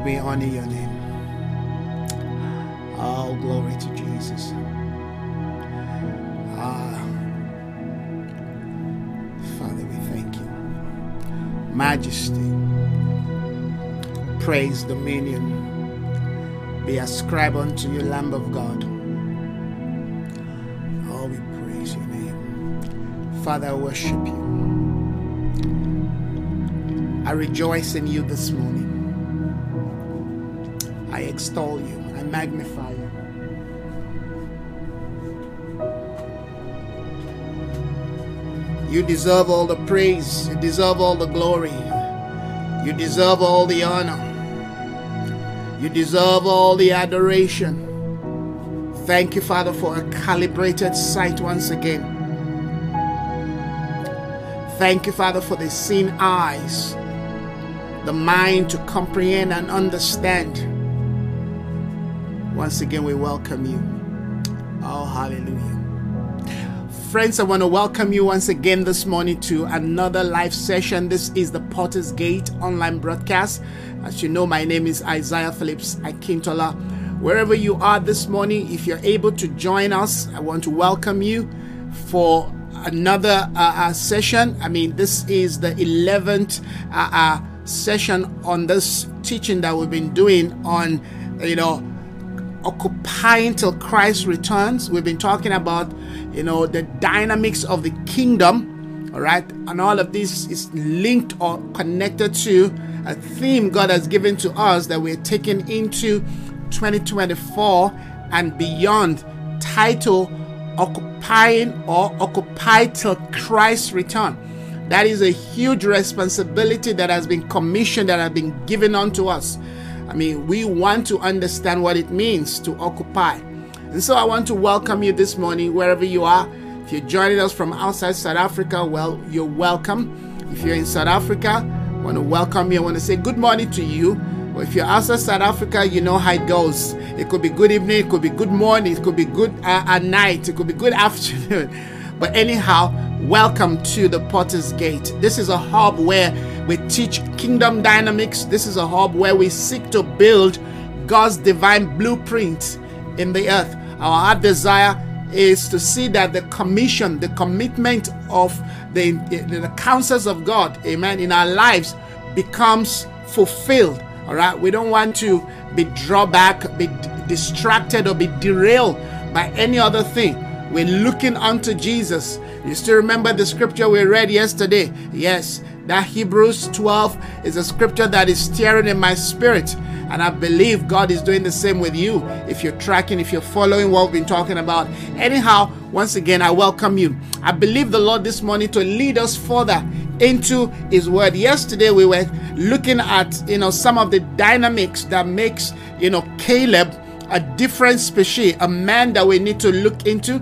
Lord, we honor your name. All glory to Jesus. Ah, Father, we thank you. Majesty, praise, dominion be ascribed unto you, Lamb of God. Oh, we praise your name. Father, I worship you. I rejoice in you this morning. Extol you. I magnify you. You deserve all the praise. You deserve all the glory. You deserve all the honor. You deserve all the adoration. Thank you, Father, for a calibrated sight once again. Thank you, Father, for the seen eyes, the mind to comprehend and understand. Once again, we welcome you. Oh, hallelujah. Friends, I want to welcome you once again this morning to another live session. This is the Potter's Gate online broadcast. As you know, my name is Isaiah Phillips Akintola. Wherever you are this morning, if you're able to join us, I want to welcome you for another uh, uh, session. I mean, this is the 11th uh, uh, session on this teaching that we've been doing on, you know, occupying till Christ returns. We've been talking about, you know, the dynamics of the kingdom, all right? And all of this is linked or connected to a theme God has given to us that we're taking into 2024 and beyond, title Occupying or Occupy till Christ return. That is a huge responsibility that has been commissioned, that has been given unto us. I mean, we want to understand what it means to occupy. And so I want to welcome you this morning, wherever you are. If you're joining us from outside South Africa, well, you're welcome. If you're in South Africa, I want to welcome you. I want to say good morning to you. Well, if you're outside South Africa, you know how it goes. It could be good evening, it could be good morning, it could be good uh, at night, it could be good afternoon. But anyhow, welcome to the Potter's Gate. This is a hub where we teach kingdom dynamics. This is a hub where we seek to build God's divine blueprint in the earth. Our heart desire is to see that the commission, the commitment of the, the counsels of God, amen, in our lives becomes fulfilled. All right, we don't want to be drawback, be distracted, or be derailed by any other thing. We're looking unto Jesus. You still remember the scripture we read yesterday? Yes, that Hebrews 12 is a scripture that is stirring in my spirit. And I believe God is doing the same with you if you're tracking, if you're following what we've been talking about. Anyhow, once again, I welcome you. I believe the Lord this morning to lead us further into his word. Yesterday we were looking at, you know, some of the dynamics that makes, you know, Caleb a different species, a man that we need to look into,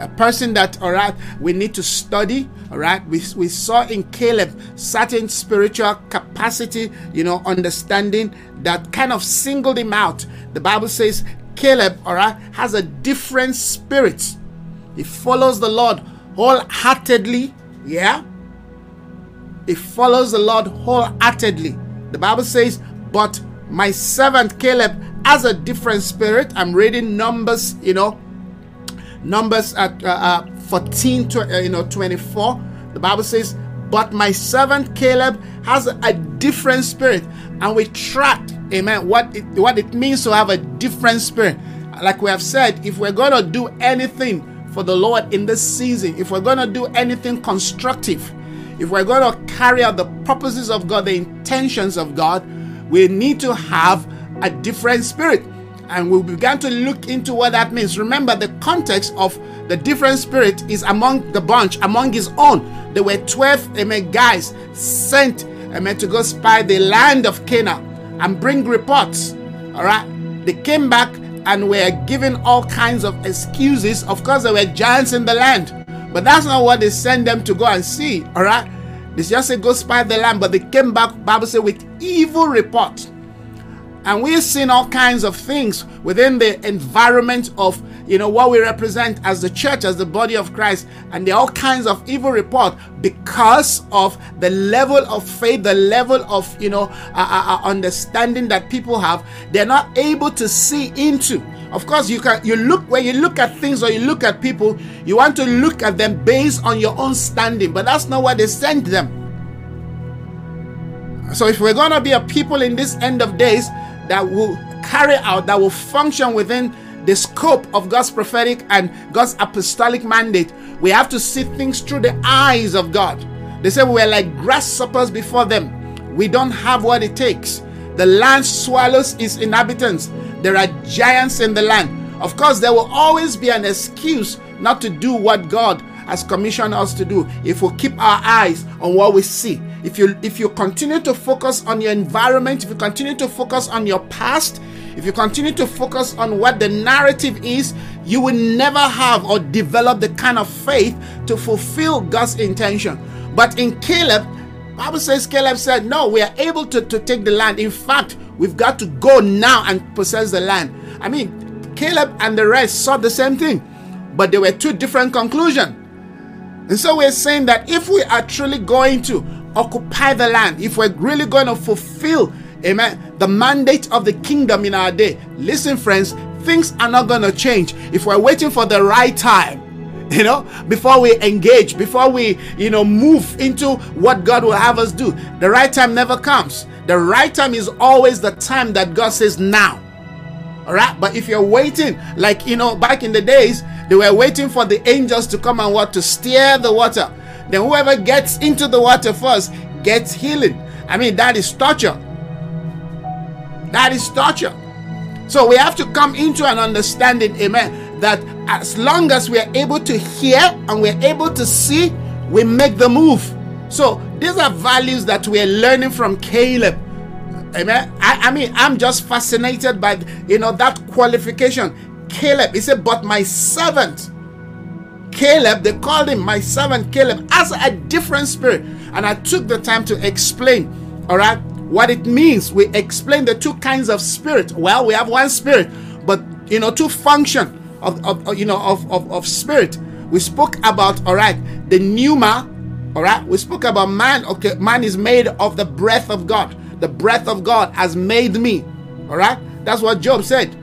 a person that, all right, we need to study, all right. We, we saw in Caleb certain spiritual capacity, you know, understanding that kind of singled him out. The Bible says Caleb, all right, has a different spirit. He follows the Lord wholeheartedly, yeah. He follows the Lord wholeheartedly. The Bible says, but my servant Caleb has a different spirit. I'm reading Numbers, you know, Numbers at uh, uh, 14 to, uh, you know 24. The Bible says, "But my servant Caleb has a different spirit," and we tracked, amen, what it, what it means to have a different spirit. Like we have said, if we're gonna do anything for the Lord in this season, if we're gonna do anything constructive, if we're gonna carry out the purposes of God, the intentions of God, we need to have a different spirit. And we began to look into what that means. Remember, the context of the different spirit is among the bunch, among his own. There were 12 amen, guys sent amen, to go spy the land of Canaan and bring reports. All right. They came back and were given all kinds of excuses. Of course, there were giants in the land, but that's not what they sent them to go and see. All right. They just said, go spy the land, but they came back, Bible said, with evil report. And we've seen all kinds of things within the environment of, you know, what we represent as the church, as the body of Christ, and there are all kinds of evil report because of the level of faith, the level of, you know, uh, uh, uh understanding that people have. They're not able to see into. Of course, you can you look when you look at things or you look at people, you want to look at them based on your own standing, but that's not what they sent them. So if we're gonna be a people in this end of days that will carry out, that will function within the scope of God's prophetic and God's apostolic mandate, we have to see things through the eyes of God. They say we're like grasshoppers before them. We don't have what it takes. The land swallows its inhabitants. There are giants in the land. Of course, there will always be an excuse not to do what God has commissioned us to do if we keep our eyes on what we see. If you if you continue to focus on your environment, if you continue to focus on your past, if you continue to focus on what the narrative is, you will never have or develop the kind of faith to fulfill God's intention. But in Caleb, Bible says Caleb said, No, we are able to, to take the land. In fact, we've got to go now and possess the land. I mean, Caleb and the rest saw the same thing, but there were two different conclusions. And so we're saying that if we are truly going to occupy the land, if we're really going to fulfill Amen. The mandate of the kingdom in our day. Listen, friends, things are not going to change if we're waiting for the right time. You know, before we engage, before we, you know, move into what God will have us do. The right time never comes. The right time is always the time that God says now. All right. But if you're waiting, like, you know, back in the days, they were waiting for the angels to come and what to steer the water. Then whoever gets into the water first gets healing. I mean, that is torture. That is torture. So we have to come into an understanding, amen, that as long as we are able to hear and we're able to see, we make the move. So these are values that we're learning from Caleb. Amen. I, I mean, I'm just fascinated by you know that qualification. Caleb, he said, but my servant. Caleb, they called him my servant Caleb, as a different spirit. And I took the time to explain, all right, what it means. We explain the two kinds of spirit. Well, we have one spirit, but you know, two function of, of you know of, of, of spirit. We spoke about all right, the pneuma, all right. We spoke about man. Okay, man is made of the breath of God. The breath of God has made me. All right, that's what Job said.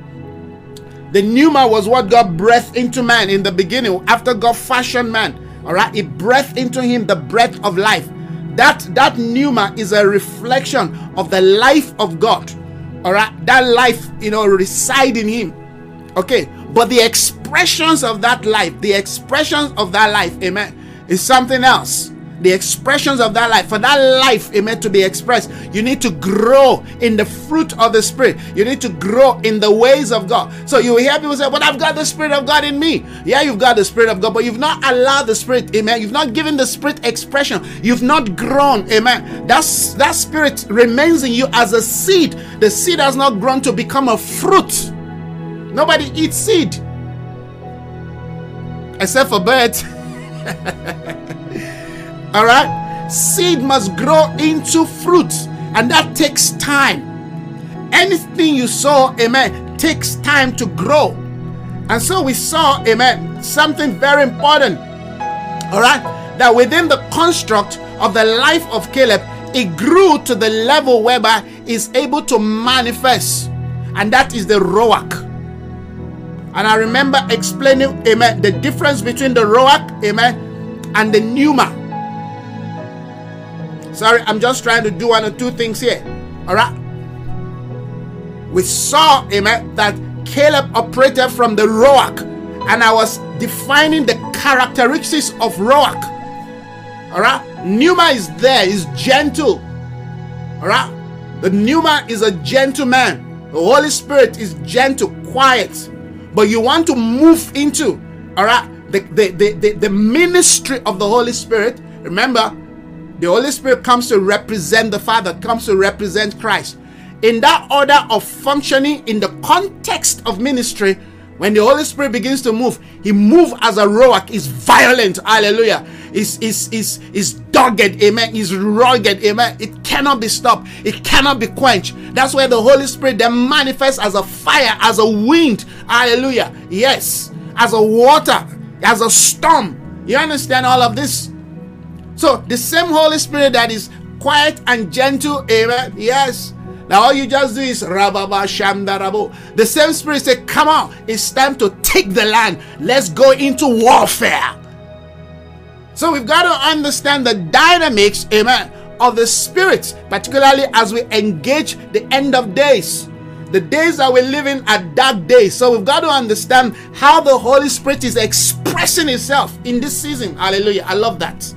The pneuma was what God breathed into man in the beginning after God fashioned man. All right, He breathed into him the breath of life. That that pneuma is a reflection of the life of God. All right, that life, you know, reside in Him. Okay, but the expressions of that life, the expressions of that life, amen, is something else the expressions of that life. For that life, amen, to be expressed, you need to grow in the fruit of the Spirit. You need to grow in the ways of God. So you hear people say, But I've got the Spirit of God in me. Yeah, you've got the Spirit of God, but you've not allowed the Spirit, amen. You've not given the Spirit expression. You've not grown, amen. That's that Spirit remains in you as a seed. The seed has not grown to become a fruit. Nobody eats seed except for birds. All right? Seed must grow into fruit, and that takes time. Anything you sow, amen, takes time to grow. And so we saw, amen, something very important. All right? That within the construct of the life of Caleb, it grew to the level whereby he's able to manifest. And that is the Ruach. And I remember explaining, amen, the difference between the Ruach, amen, and the Pneuma. Sorry, I'm just trying to do one or two things here. All right. We saw, amen, that Caleb operated from the Ruach, and I was defining the characteristics of Ruach. All right. Pneuma is there, is gentle. All right. The Pneuma is a gentleman. The Holy Spirit is gentle, quiet. But you want to move into, all right, the, the, the, the, the ministry of the Holy Spirit. Remember, the Holy Spirit comes to represent the Father, comes to represent Christ. In that order of functioning in the context of ministry, when the Holy Spirit begins to move, he moves as a ruach, is violent, hallelujah. Is is is is dogged, amen. Is rugged, amen. It cannot be stopped, it cannot be quenched. That's where the Holy Spirit then manifests as a fire, as a wind, hallelujah. Yes. as a water, as a storm. You understand all of this? So the same Holy Spirit that is quiet and gentle, amen. Yes. Now all you just do is rababa shamdarabo. The same spirit said, Come on, it's time to take the land. Let's go into warfare. So we've got to understand the dynamics, amen, of the spirit, particularly as we engage the end of days. The days that we're living are dark days. So we've got to understand how the Holy Spirit is expressing itself in this season. Hallelujah. I love that.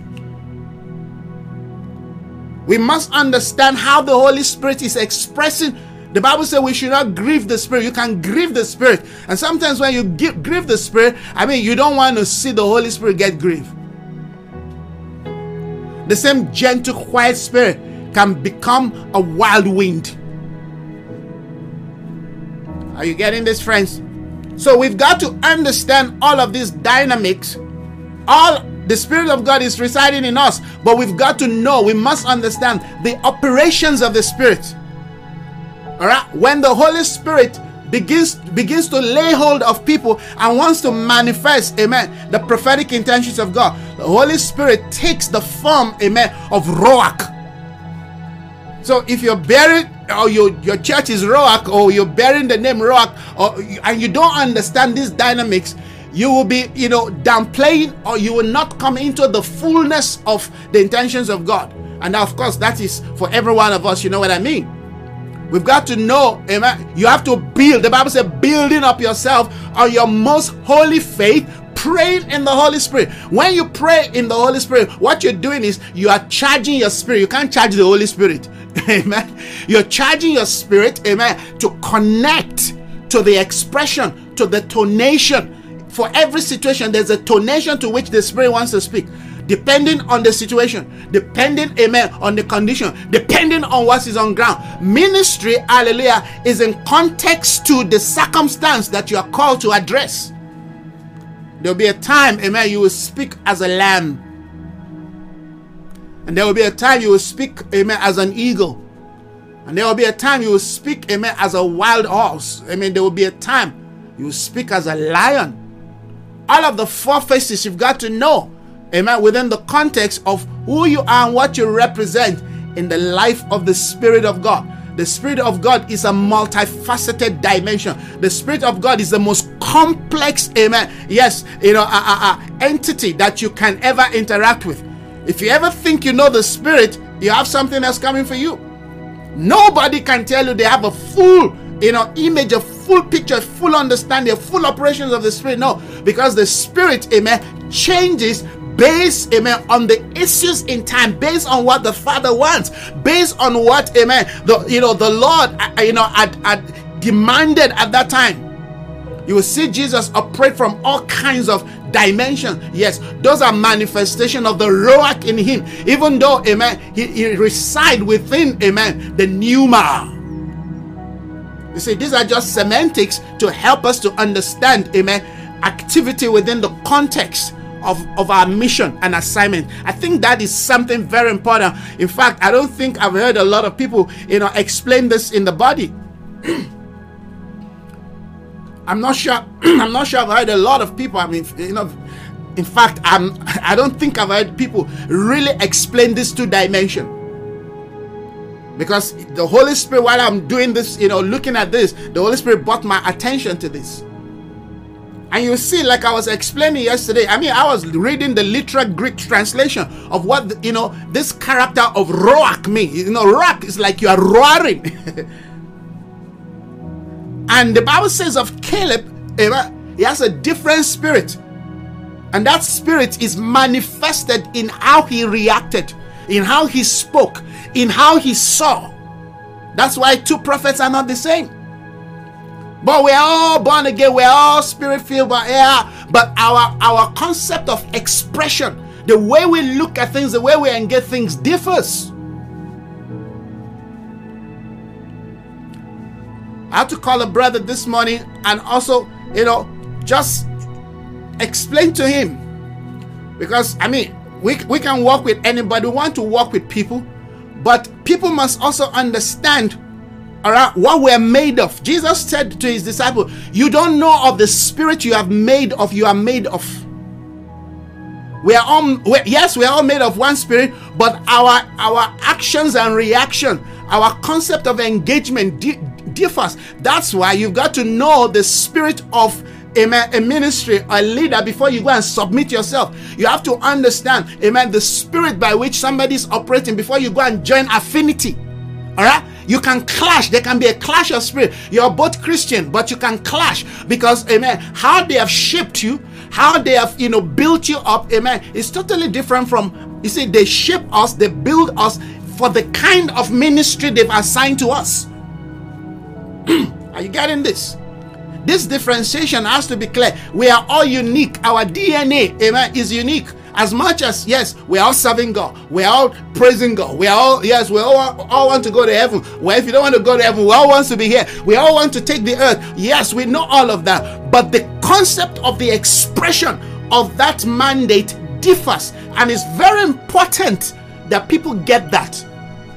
We must understand how the Holy Spirit is expressing. The Bible says we should not grieve the Spirit. You can grieve the Spirit. And sometimes when you grieve the Spirit, I mean, you don't want to see the Holy Spirit get grieved. The same gentle, quiet spirit can become a wild wind. Are you getting this, friends? So we've got to understand all of these dynamics, all the Spirit of God is residing in us, but we've got to know, we must understand the operations of the Spirit. All right? When the Holy Spirit begins begins to lay hold of people and wants to manifest amen the prophetic intentions of god the holy spirit takes the form amen of ruach so if you're buried or your, your church is ruach or you're bearing the name ruach or and you don't understand these dynamics you will be, you know, downplaying or you will not come into the fullness of the intentions of God. And of course, that is for every one of us. You know what I mean? We've got to know, amen. You have to build. The Bible says, building up yourself on your most holy faith, praying in the Holy Spirit. When you pray in the Holy Spirit, what you're doing is you are charging your spirit. You can't charge the Holy Spirit. Amen. You're charging your spirit, amen, to connect to the expression, to the tonation for every situation, there's a tonation to which the Spirit wants to speak, depending on the situation, depending, amen, on the condition, depending on what is on ground. Ministry, hallelujah, is in context to the circumstance that you are called to address. There'll be a time, amen, you will speak as a lamb. And there will be a time you will speak, amen, as an eagle. And there will be a time you will speak, amen, as a wild horse. Amen. There will be a time you will speak as a lion all of the four faces you've got to know, amen, within the context of who you are and what you represent in the life of the Spirit of God. The Spirit of God is a multifaceted dimension. The Spirit of God is the most complex, amen, yes, you know, a, a, a entity that you can ever interact with. If you ever think you know the Spirit, you have something else coming for you. Nobody can tell you they have a full you know, image, a full picture, a full understanding, full operations of the Spirit. No, because the Spirit, amen, changes based, amen, on the issues in time, based on what the Father wants, based on what, amen, the you know, the Lord, uh, uh, you know, had, had demanded at that time. You will see Jesus operate from all kinds of dimensions. Yes, those are manifestation of the Ruach in him, even though, amen, he, he reside within, amen, the pneuma you see, these are just semantics to help us to understand, amen, activity within the context of, of our mission and assignment. I think that is something very important. In fact, I don't think I've heard a lot of people, you know, explain this in the body. I'm not sure. I'm not sure I've heard a lot of people. I mean, you know, in fact, I'm. I don't think I've heard people really explain this two dimension because the Holy Spirit, while I'm doing this, you know, looking at this, the Holy Spirit brought my attention to this. And you see, like I was explaining yesterday, I mean, I was reading the literal Greek translation of what, you know, this character of Ruach means. You know, Ruach is like you are roaring. and the Bible says of Caleb, eh, he has a different spirit. And that spirit is manifested in how he reacted, in how he spoke, in how he saw. That's why two prophets are not the same. But we're all born again, we're all spirit filled, but yeah, but our our concept of expression, the way we look at things, the way we engage things differs. I have to call a brother this morning and also, you know, just explain to him. Because I mean, we, we can work with anybody, we want to work with people, but people must also understand all right, what we're made of. Jesus said to his disciple, You don't know of the spirit you have made of, you are made of. We are all, we're, yes, we are all made of one spirit, but our our actions and reaction, our concept of engagement di- differs. That's why you've got to know the spirit of amen, a ministry, a leader before you go and submit yourself. You have to understand, amen, the spirit by which somebody is operating before you go and join affinity. All right, you can clash. There can be a clash of spirit. You're both Christian, but you can clash because, amen, how they have shaped you, how they have, you know, built you up, amen, is totally different from, you see, they shape us, they build us for the kind of ministry they've assigned to us. Are you getting this? This differentiation has to be clear. We are all unique. Our DNA, amen, is unique. As much as, yes, we're all serving God, we're all praising God, we are all, yes, we all, all want to go to heaven. Well, if you don't want to go to heaven, we all want to be here. We all want to take the earth. Yes, we know all of that. But the concept of the expression of that mandate differs. And it's very important that people get that.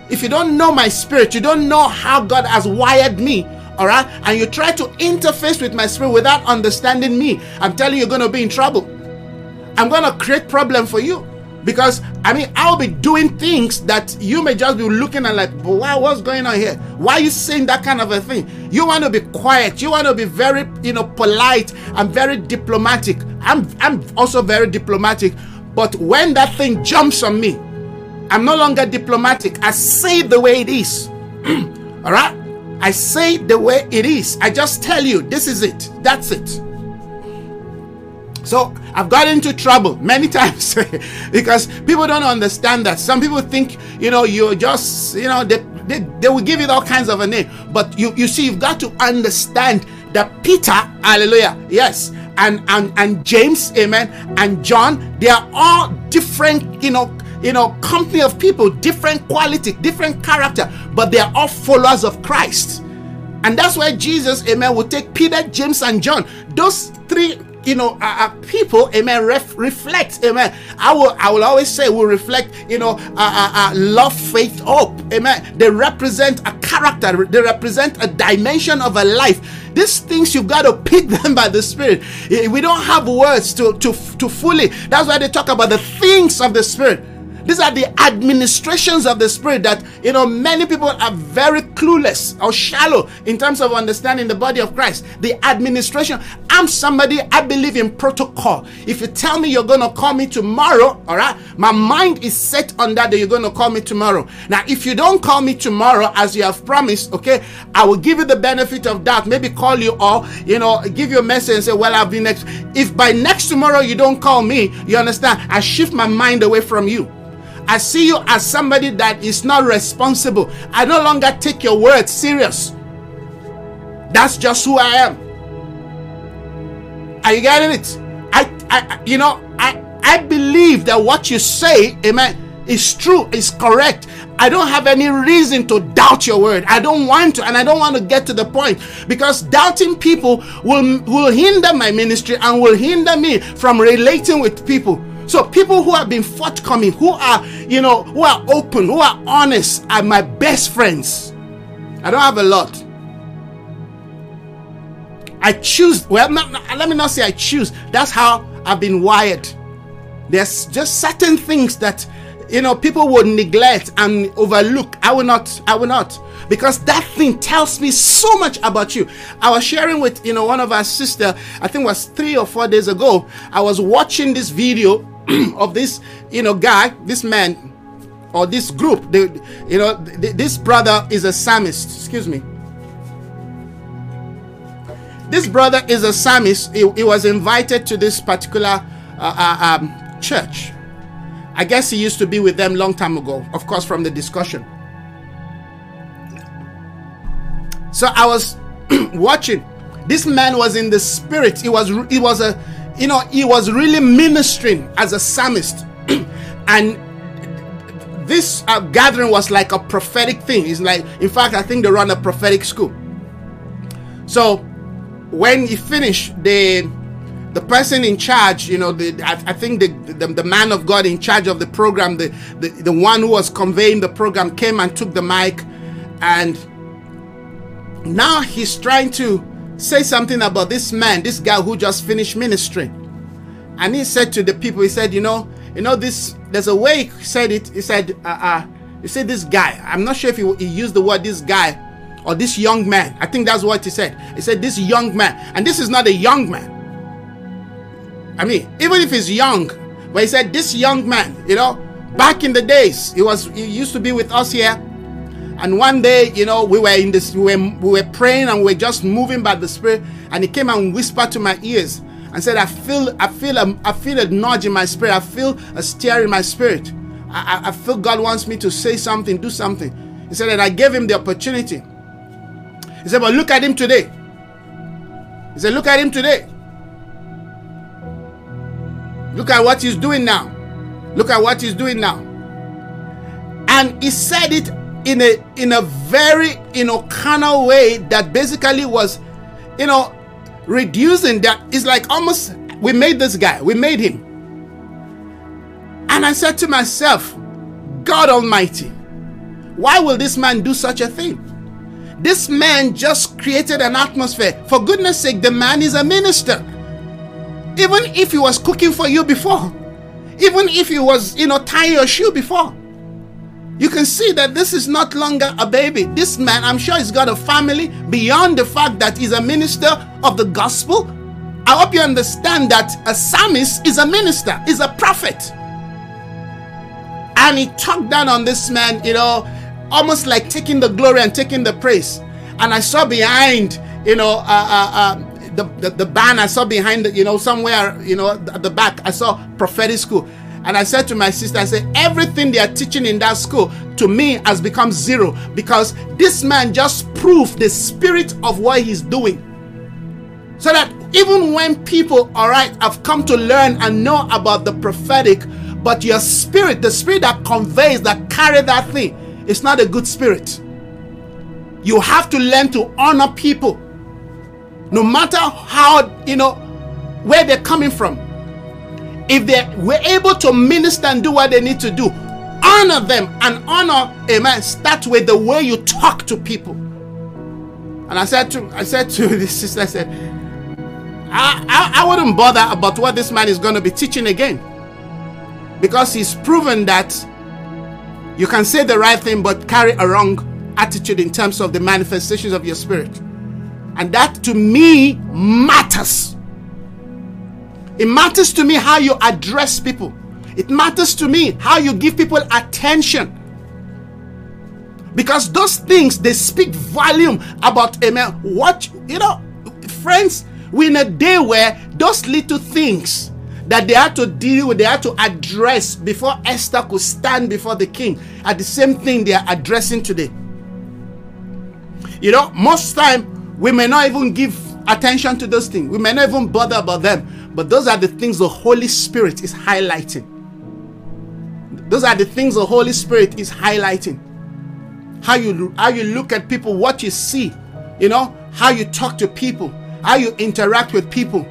If you don't know my spirit, you don't know how God has wired me, all right, and you try to interface with my spirit without understanding me, I'm telling you, you're going to be in trouble. I'm going to create problem for you because I mean I'll be doing things that you may just be looking at like, but why what's going on here? Why are you saying that kind of a thing? You want to be quiet. You want to be very you know polite and very diplomatic. I'm I'm also very diplomatic, but when that thing jumps on me, I'm no longer diplomatic. I say the way it is. All right. I say the way it is. I just tell you, this is it. That's it. So I've got into trouble many times because people don't understand that. Some people think, you know, you're just, you know, they, they, they will give it all kinds of a name. But you, you see, you've got to understand that Peter, hallelujah, yes, and, and, and James, amen, and John, they are all different, you know, you know, company of people, different quality, different character, but they are all followers of Christ. And that's why Jesus, amen, will take Peter, James, and John. Those three you know, uh, people, amen, ref, reflect, amen. I will, I will always say, will reflect, you know, uh, uh, uh, love, faith, hope, amen. They represent a character, they represent a dimension of a life. These things you've got to pick them by the Spirit. We don't have words to to to fully. That's why they talk about the things of the Spirit. These are the administrations of the Spirit that, you know, many people are very clueless or shallow in terms of understanding the body of Christ. The administration. I'm somebody, I believe in protocol. If you tell me you're going to call me tomorrow, all right, my mind is set on that, that you're going to call me tomorrow. Now, if you don't call me tomorrow as you have promised, okay, I will give you the benefit of that. Maybe call you or, you know, give you a message and say, well, I'll be next. If by next tomorrow you don't call me, you understand, I shift my mind away from you. I see you as somebody that is not responsible. I no longer take your words serious. That's just who I am. Are you getting it? I, I you know, I I believe that what you say, amen, is true, is correct. I don't have any reason to doubt your word. I don't want to, and I don't want to get to the point because doubting people will will hinder my ministry and will hinder me from relating with people. So people who have been forthcoming, who are, you know, who are open, who are honest, are my best friends. I don't have a lot. I choose, well, not, let me not say I choose. That's how I've been wired. There's just certain things that, you know, people would neglect and overlook. I will not, I will not. Because that thing tells me so much about you. I was sharing with, you know, one of our sister, I think was three or four days ago. I was watching this video of this, you know, guy, this man, or this group. They, you know, th- this brother is a psalmist. Excuse me. This brother is a psalmist. He, he was invited to this particular uh, uh, um, church. I guess he used to be with them long time ago. Of course, from the discussion. So I was watching. This man was in the spirit. He was. He was a you know, he was really ministering as a psalmist. and this uh, gathering was like a prophetic thing. It's like, in fact, I think they run a prophetic school. So when he finished, the the person in charge, you know, the I, I think the, the, the man of God in charge of the program, the, the the one who was conveying the program, came and took the mic, and now he's trying to say something about this man, this guy who just finished ministry. And he said to the people, he said, you know, you know, this, there's a way he said it. He said, uh, uh, he said, this guy, I'm not sure if he, he used the word this guy or this young man. I think that's what he said. He said, this young man. And this is not a young man. I mean, even if he's young, but he said, this young man, you know, back in the days, he was, he used to be with us here. And one day, you know, we were in this, we were, we were praying and we were just moving by the Spirit. And he came and whispered to my ears and said, I feel, I feel, a, I feel a nudge in my spirit. I feel a stir in my spirit. I, I feel God wants me to say something, do something. He said that I gave him the opportunity. He said, but look at him today. He said, look at him today. Look at what he's doing now. Look at what he's doing now. And he said it in a in a very you know carnal way that basically was you know reducing that. It's like almost we made this guy we made him. And i said to myself god almighty why will this man do such a thing? This man just created an atmosphere. For goodness sake the man is a minister. Even if he was cooking for you before even if he was you know tying your shoe before you can see that this is not longer a baby. This man, I'm sure, he's got a family beyond the fact that he's a minister of the gospel. I hope you understand that a psalmist is a minister, is a prophet. And he talked down on this man, you know, almost like taking the glory and taking the praise. And I saw behind, you know, uh, uh, uh, the, the, the band, I saw behind, the, you know, somewhere, you know, at the back, I saw prophetic school. And I said to my sister, I said, everything they are teaching in that school to me has become zero because this man just proved the spirit of what he's doing. So that even when people, all right, have come to learn and know about the prophetic, but your spirit, the spirit that conveys, that carry that thing, is not a good spirit. You have to learn to honor people, no matter how, you know, where they're coming from if they were able to minister and do what they need to do, honor them and honor, amen, start with the way you talk to people. And I said to I said to this sister, I said, I, I, I wouldn't bother about what this man is going to be teaching again. Because he's proven that you can say the right thing but carry a wrong attitude in terms of the manifestations of your spirit. And that to me matters. It matters to me how you address people. It matters to me how you give people attention. Because those things they speak volume about amen. What you know, friends, we're in a day where those little things that they had to deal with, they had to address before Esther could stand before the king are the same thing they are addressing today. You know, most time we may not even give attention to those things. We may not even bother about them. But those are the things the Holy Spirit is highlighting. Those are the things the Holy Spirit is highlighting. How you how you look at people, what you see, you know, how you talk to people, how you interact with people.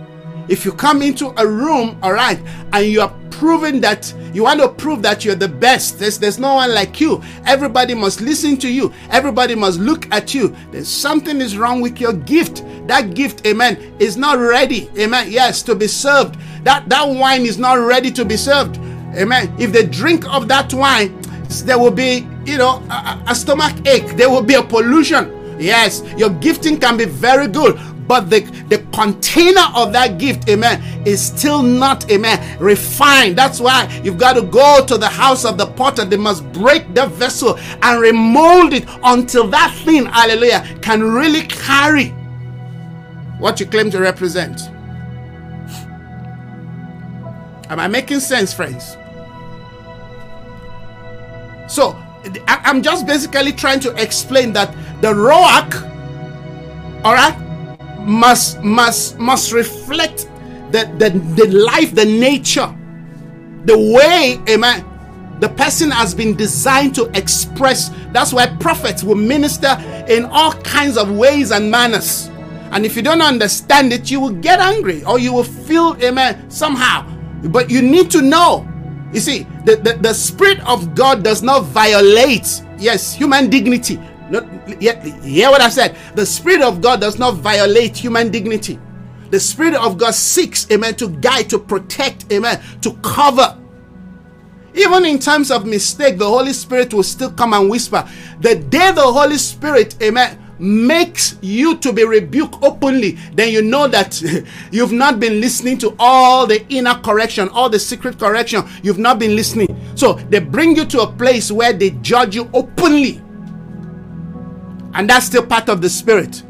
If you come into a room, all right, and you are proving that you want to prove that you're the best, there's, there's no one like you. Everybody must listen to you, everybody must look at you. Then something is wrong with your gift. That gift, amen, is not ready, amen, yes, to be served. That, that wine is not ready to be served, amen. If they drink of that wine, there will be, you know, a, a stomach ache, there will be a pollution. Yes, your gifting can be very good, but the, the container of that gift, amen, is still not, amen, refined. That's why you've got to go to the house of the potter. They must break the vessel and remold it until that thing, hallelujah, can really carry what you claim to represent. Am I making sense, friends? So, I'm just basically trying to explain that the Ruach, all right, must must must reflect the, the, the life, the nature, the way, amen, the person has been designed to express. That's why prophets will minister in all kinds of ways and manners. And if you don't understand it, you will get angry or you will feel, amen, somehow. But you need to know. You see, the, the, the Spirit of God does not violate, yes, human dignity Not, yet. hear what I said. The Spirit of God does not violate human dignity. The Spirit of God seeks, amen, to guide, to protect, amen, to cover. Even in times of mistake, the Holy Spirit will still come and whisper. The day the Holy Spirit, amen, makes you to be rebuked openly, then you know that you've not been listening to all the inner correction, all the secret correction. You've not been listening. So they bring you to a place where they judge you openly. And that's still part of the spirit.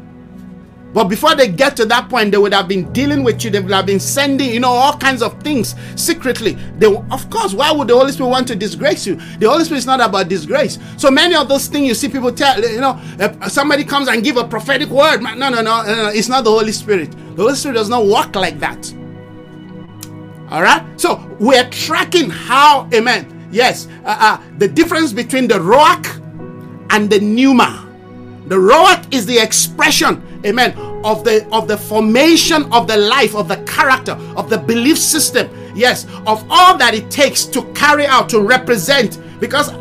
But before they get to that point, they would have been dealing with you. They would have been sending, you know, all kinds of things secretly. They, of course, why would the Holy Spirit want to disgrace you? The Holy Spirit is not about disgrace. So many of those things you see people tell, you know, somebody comes and give a prophetic word. No, no, no, no, no, it's not the Holy Spirit. The Holy Spirit does not work like that. All right. So we're tracking how, amen. Yes, uh, uh, the difference between the ruach and the pneuma. The ruach is the expression, amen, of the of the formation of the life, of the character, of the belief system. Yes, of all that it takes to carry out, to represent. Because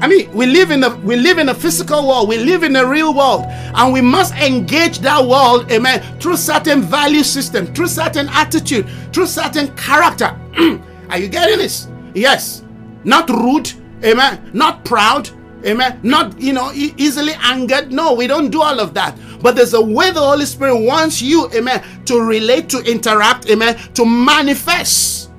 I mean, we live in a we live in a physical world, we live in a real world, and we must engage that world, amen, through certain value system, through certain attitude, through certain character. Are you getting this? Yes. Not rude, amen, not proud, Amen. Not, you know, e- easily angered. No, we don't do all of that. But there's a way the Holy Spirit wants you, amen, to relate, to interact, amen, to manifest.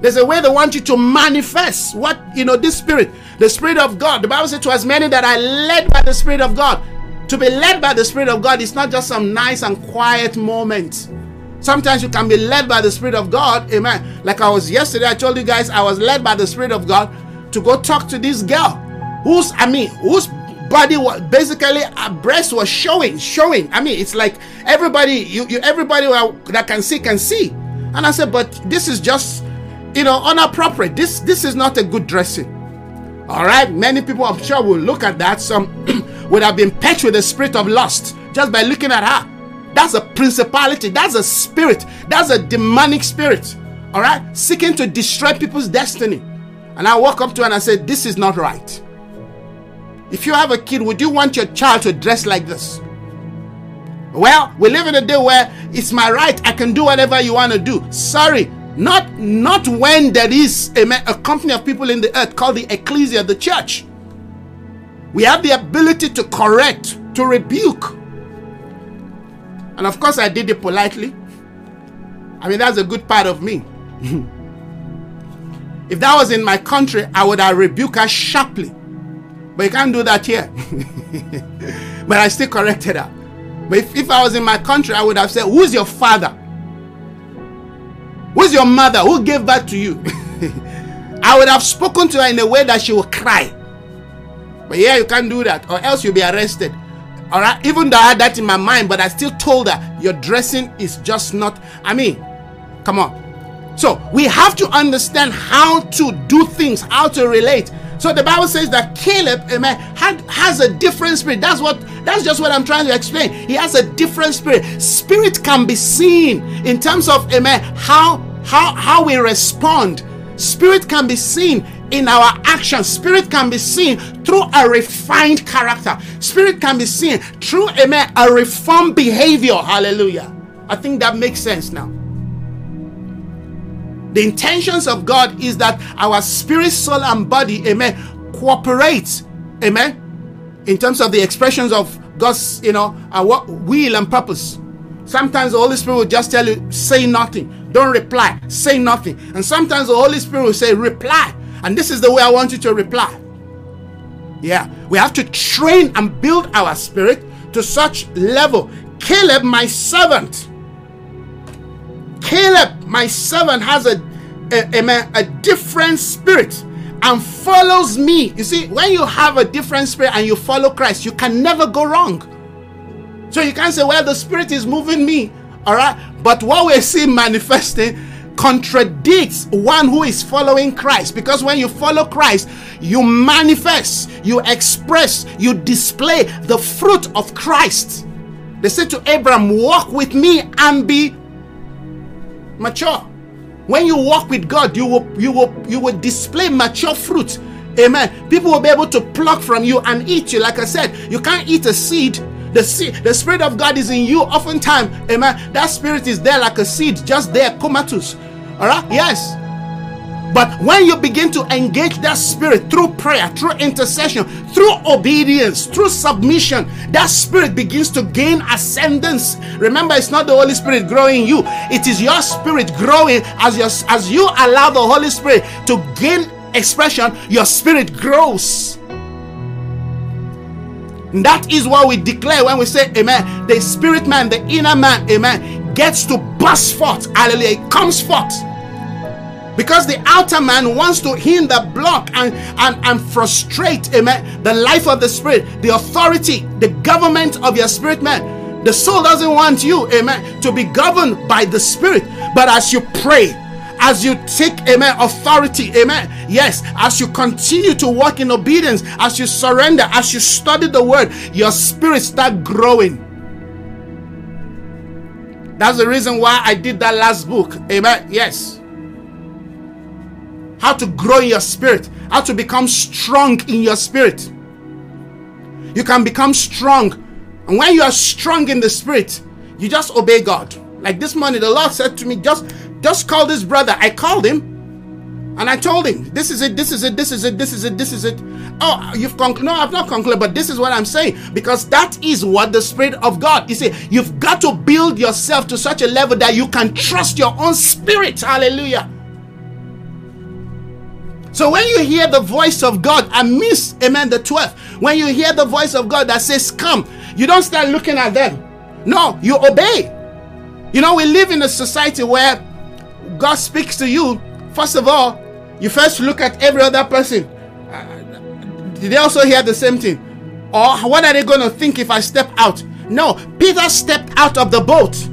There's a way they want you to manifest what, you know, this spirit, the spirit of God. The Bible says to as many that are led by the spirit of God. To be led by the spirit of God is not just some nice and quiet moment. Sometimes you can be led by the Spirit of God. Amen. Like I was yesterday, I told you guys I was led by the Spirit of God to go talk to this girl whose I mean whose body was basically a breast was showing, showing. I mean, it's like everybody, you, you everybody that can see can see. And I said, but this is just, you know, inappropriate. This this is not a good dressing. All right, many people I'm sure will look at that. Some would have been patched with the spirit of lust just by looking at her. That's a principality. That's a spirit. That's a demonic spirit. All right, seeking to destroy people's destiny. And I walk up to her and I said, This is not right. If you have a kid, would you want your child to dress like this? Well, we live in a day where it's my right. I can do whatever you want to do. Sorry, not not when there is a, a company of people in the earth called the ecclesia, the church. We have the ability to correct, to rebuke. And of course, I did it politely. I mean, that's a good part of me. if that was in my country, I would have rebuked her sharply. But you can't do that here. but I still corrected her. But if, if I was in my country, I would have said, Who's your father? Who's your mother? Who gave birth to you? I would have spoken to her in a way that she would cry. But yeah, you can't do that, or else you'll be arrested. All right, even though I had that in my mind, but I still told her your dressing is just not. I mean, come on. So we have to understand how to do things, how to relate. So the Bible says that Caleb, amen, had, has a different spirit. That's what that's just what I'm trying to explain. He has a different spirit. Spirit can be seen in terms of amen, how how how we respond. Spirit can be seen in our actions. Spirit can be seen through a refined character. Spirit can be seen through amen, a reformed behavior. Hallelujah. I think that makes sense now. The intentions of God is that our spirit, soul, and body, amen, cooperate, amen, in terms of the expressions of God's, you know, our will and purpose. Sometimes the Holy Spirit will just tell you, say nothing, don't reply, say nothing. And sometimes the Holy Spirit will say, reply. And this is the way I want you to reply. Yeah, we have to train and build our spirit to such level. Caleb, my servant, Caleb, my servant, has a, a, a, different spirit and follows me. You see, when you have a different spirit and you follow Christ, you can never go wrong. So you can't say, well, the spirit is moving me. All right. But what we're seeing manifesting contradicts one who is following Christ. Because when you follow Christ, you manifest, you express, you display the fruit of Christ. They said to Abraham, Walk with me and be mature. When you walk with God, you will you will you will display mature fruit. Amen. People will be able to pluck from you and eat you. Like I said, you can't eat a seed. The seed, the spirit of God is in you. Oftentimes, amen. That spirit is there like a seed, just there, comatose. All right. Yes. But when you begin to engage that spirit through prayer, through intercession, through obedience, through submission, that spirit begins to gain ascendance. Remember, it's not the Holy Spirit growing you, it is your spirit growing as, your, as you allow the Holy Spirit to gain expression, your spirit grows. And that is what we declare when we say, Amen. The spirit man, the inner man, Amen, gets to burst forth. Hallelujah. It comes forth because the outer man wants to hinder block and, and and frustrate amen the life of the spirit the authority the government of your spirit man. The soul doesn't want you amen to be governed by the spirit. But as you pray as you take amen authority amen yes as you continue to walk in obedience as you surrender as you study the word your spirit start growing. That's the reason why i did that last book amen yes how to grow in your spirit, how to become strong in your spirit. You can become strong. And when you are strong in the spirit, you just obey God. Like this morning, the Lord said to me, just, just call this brother. I called him. And I told him, this is it, this is it, this is it, this is it, this is it. Oh, you've concluded. No, I've not concluded, but this is what I'm saying. Because that is what the Spirit of God, you see, you've got to build yourself to such a level that you can trust your own spirit. Hallelujah. So when you hear the voice of God, I miss, amen, the 12th. When you hear the voice of God that says, come, you don't start looking at them. No, you obey. You know, we live in a society where God speaks to you. First of all, you first look at every other person. Uh, did they also hear the same thing? Or what are they going to think if I step out? No, Peter stepped out of the boat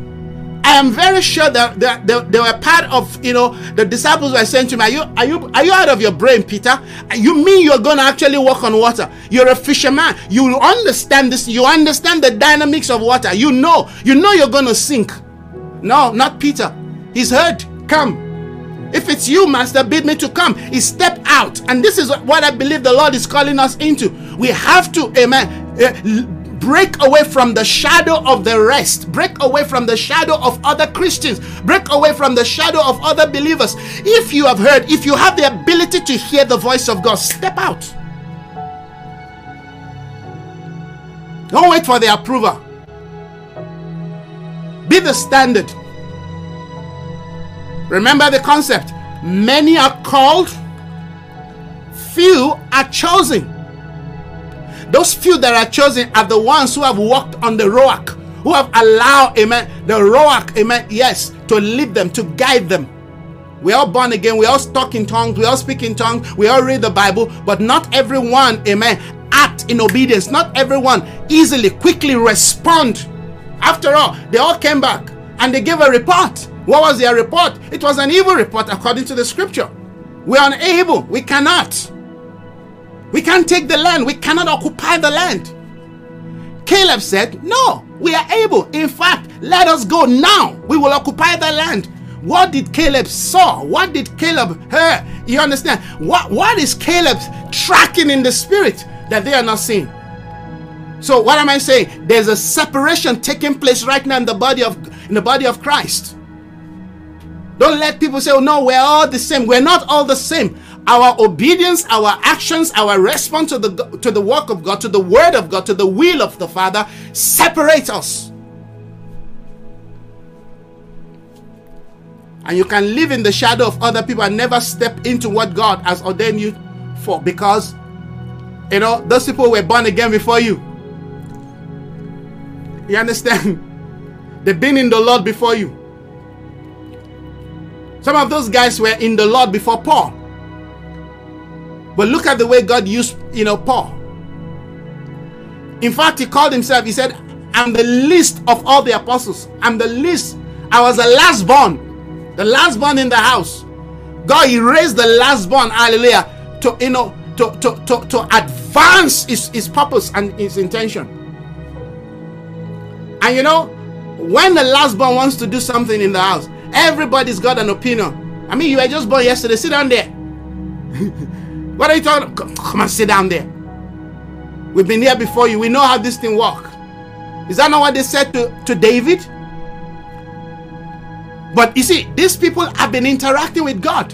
I am very sure that, that, that they were part of, you know, the disciples were saying to me, are you, are you, are you out of your brain, Peter? You mean you're going to actually walk on water? You're a fisherman. You understand this. You understand the dynamics of water. You know, you know you're going to sink. No, not Peter. He's heard. Come. If it's you, Master, bid me to come. He stepped out. And this is what I believe the Lord is calling us into. We have to, amen, uh, break away from the shadow of the rest, break away from the shadow of other Christians, break away from the shadow of other believers. If you have heard, if you have the ability to hear the voice of God, step out. Don't wait for the approval. Be the standard. Remember the concept many are called, few are chosen. Those few that are chosen are the ones who have walked on the rock, who have allowed, amen, the rock, amen, yes, to lead them, to guide them. We all born again, we all talk in tongues, we all speak in tongues, we all read the Bible, but not everyone, amen, act in obedience. Not everyone easily, quickly respond. After all, they all came back and they gave a report. What was their report? It was an evil report according to the scripture. We're unable, we cannot. We can't take the land. We cannot occupy the land. Caleb said, No, we are able. In fact, let us go now. We will occupy the land. What did Caleb saw? What did Caleb hear? You understand? What, what is Caleb tracking in the spirit that they are not seeing? So what am I saying? There's a separation taking place right now in the body of in the body of Christ. Don't let people say, "Oh no, we're all the same." We're not all the same. Our obedience, our actions, our response to the to the work of God, to the word of God, to the will of the Father separate us. And you can live in the shadow of other people and never step into what God has ordained you for because you know those people were born again before you. You understand? They've been in the Lord before you. Some of those guys were in the Lord before Paul. But look at the way God used, you know, Paul. In fact, he called himself, he said, I'm the least of all the apostles. I'm the least. I was the last born, the last born in the house. God, he raised the last born, hallelujah, to, you know, to, to, to, to advance his, his purpose and his intention. And you know, when the last born wants to do something in the house, everybody's got an opinion. I mean, you were just born yesterday, sit down there. What are you talking about? Come and sit down there. We've been here before you. We know how this thing works. Is that not what they said to, to David? But you see, these people have been interacting with God.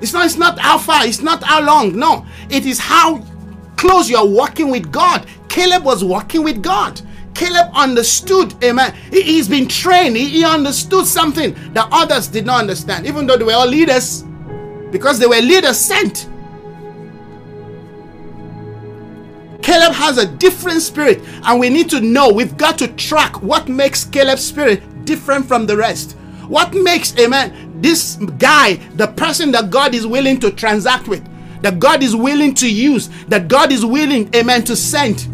It's not, it's not how far, it's not how long. No, it is how close you're walking with God. Caleb was walking with God. Caleb understood, amen. He, he's been trained, he, he understood something that others did not understand, even though they were all leaders, because they were leaders sent. Caleb has a different spirit, and we need to know we've got to track what makes Caleb's spirit different from the rest. What makes, amen, this guy the person that God is willing to transact with, that God is willing to use, that God is willing, amen, to send,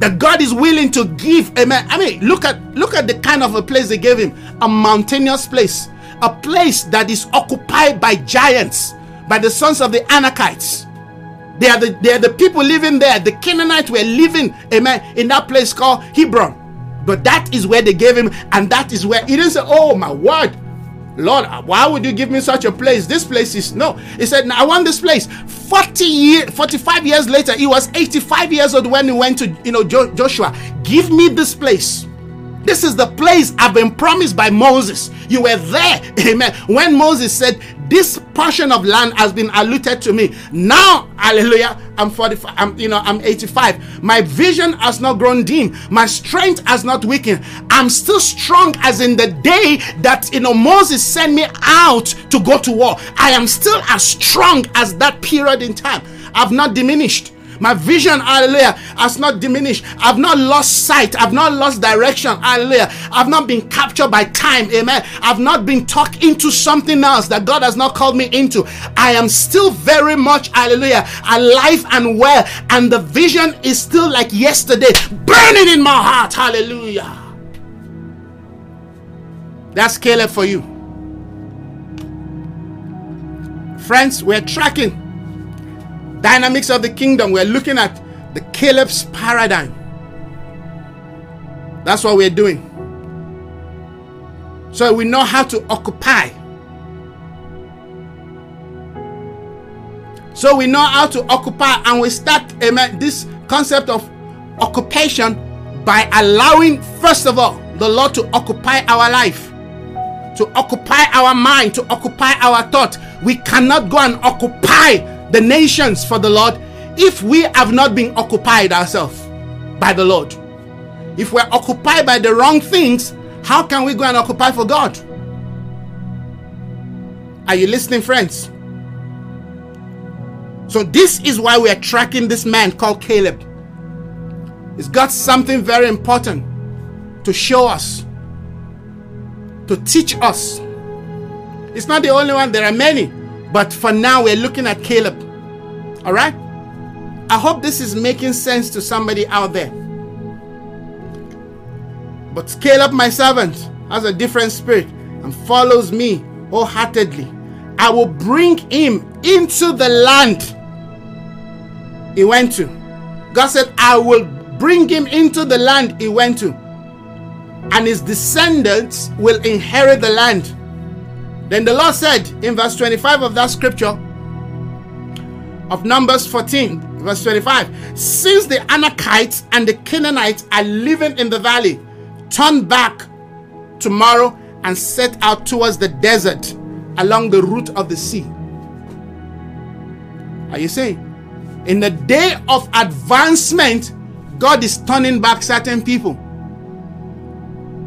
that God is willing to give, amen. I mean, look at look at the kind of a place they gave him, a mountainous place, a place that is occupied by giants, by the sons of the Anakites. They are the they are the people living there. The Canaanites were living, amen, in that place called Hebron. But that is where they gave him, and that is where he didn't say, Oh my word, Lord, why would you give me such a place? This place is no. He said, I want this place. 40 years, 45 years later, he was 85 years old when he went to you know Joshua. Give me this place. This is the place I've been promised by Moses. You were there, amen. When Moses said, This portion of land has been allotted to me. Now, hallelujah, I'm 45, I'm you know, I'm 85. My vision has not grown dim, my strength has not weakened. I'm still strong as in the day that you know Moses sent me out to go to war. I am still as strong as that period in time. I've not diminished. My vision, hallelujah, has not diminished. I've not lost sight. I've not lost direction, hallelujah. I've not been captured by time, amen. I've not been talked into something else that God has not called me into. I am still very much, hallelujah, alive and well. And the vision is still like yesterday, burning in my heart, hallelujah. That's Caleb for you. Friends, we're tracking dynamics of the kingdom. We're looking at the Caleb's paradigm. That's what we're doing. So we know how to occupy. So we know how to occupy, and we start amen, this concept of occupation by allowing, first of all, the Lord to occupy our life, to occupy our mind, to occupy our thought. We cannot go and occupy the nations for the Lord if we have not been occupied ourselves by the Lord. If we're occupied by the wrong things, how can we go and occupy for God? Are you listening, friends? So, this is why we are tracking this man called Caleb. He's got something very important to show us, to teach us. It's not the only one, there are many. But for now, we're looking at Caleb. All right? I hope this is making sense to somebody out there. But Caleb, my servant, has a different spirit and follows me wholeheartedly. I will bring him into the land he went to. God said, I will bring him into the land he went to, and his descendants will inherit the land. Then the Lord said in verse 25 of that scripture of Numbers 14, verse 25, since the Anakites and the Canaanites are living in the valley, turn back tomorrow and set out towards the desert along the route of the sea. Are you saying? In the day of advancement, God is turning back certain people.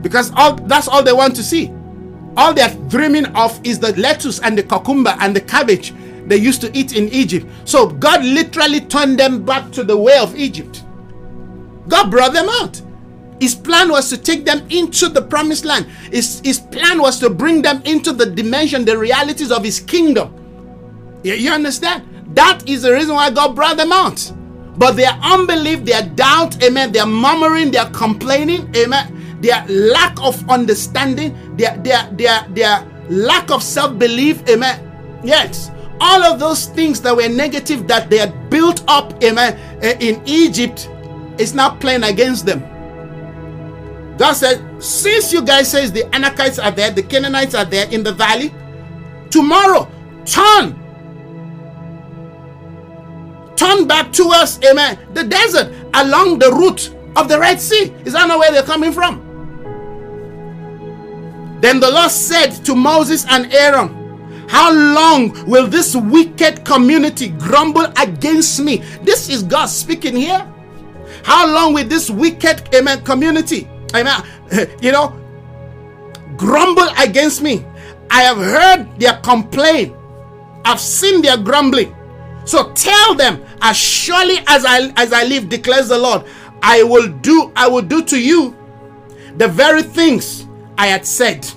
Because all that's all they want to see. All they're dreaming of is the lettuce and the cucumber and the cabbage they used to eat in Egypt. So God literally turned them back to the way of Egypt. God brought them out. His plan was to take them into the promised land. His, his plan was to bring them into the dimension, the realities of his kingdom. You, you understand? That is the reason why God brought them out. But their unbelief, their doubt, amen, their murmuring, their complaining, amen, their lack of understanding, their their their their lack of self-belief, amen. Yes, all of those things that were negative that they had built up, amen, eh, in Egypt is now playing against them. God said, since you guys says the Anakites are there, the Canaanites are there in the valley, tomorrow turn turn back towards, amen, the desert along the route of the Red Sea. Is that not where they're coming from? Then the Lord said to Moses and Aaron, how long will this wicked community grumble against me? This is God speaking here. How long will this wicked amen community, amen, you know, grumble against me? I have heard their complaint. I've seen their grumbling. So tell them, as surely as I as I live, declares the Lord, I will do, I will do to you the very things I had said.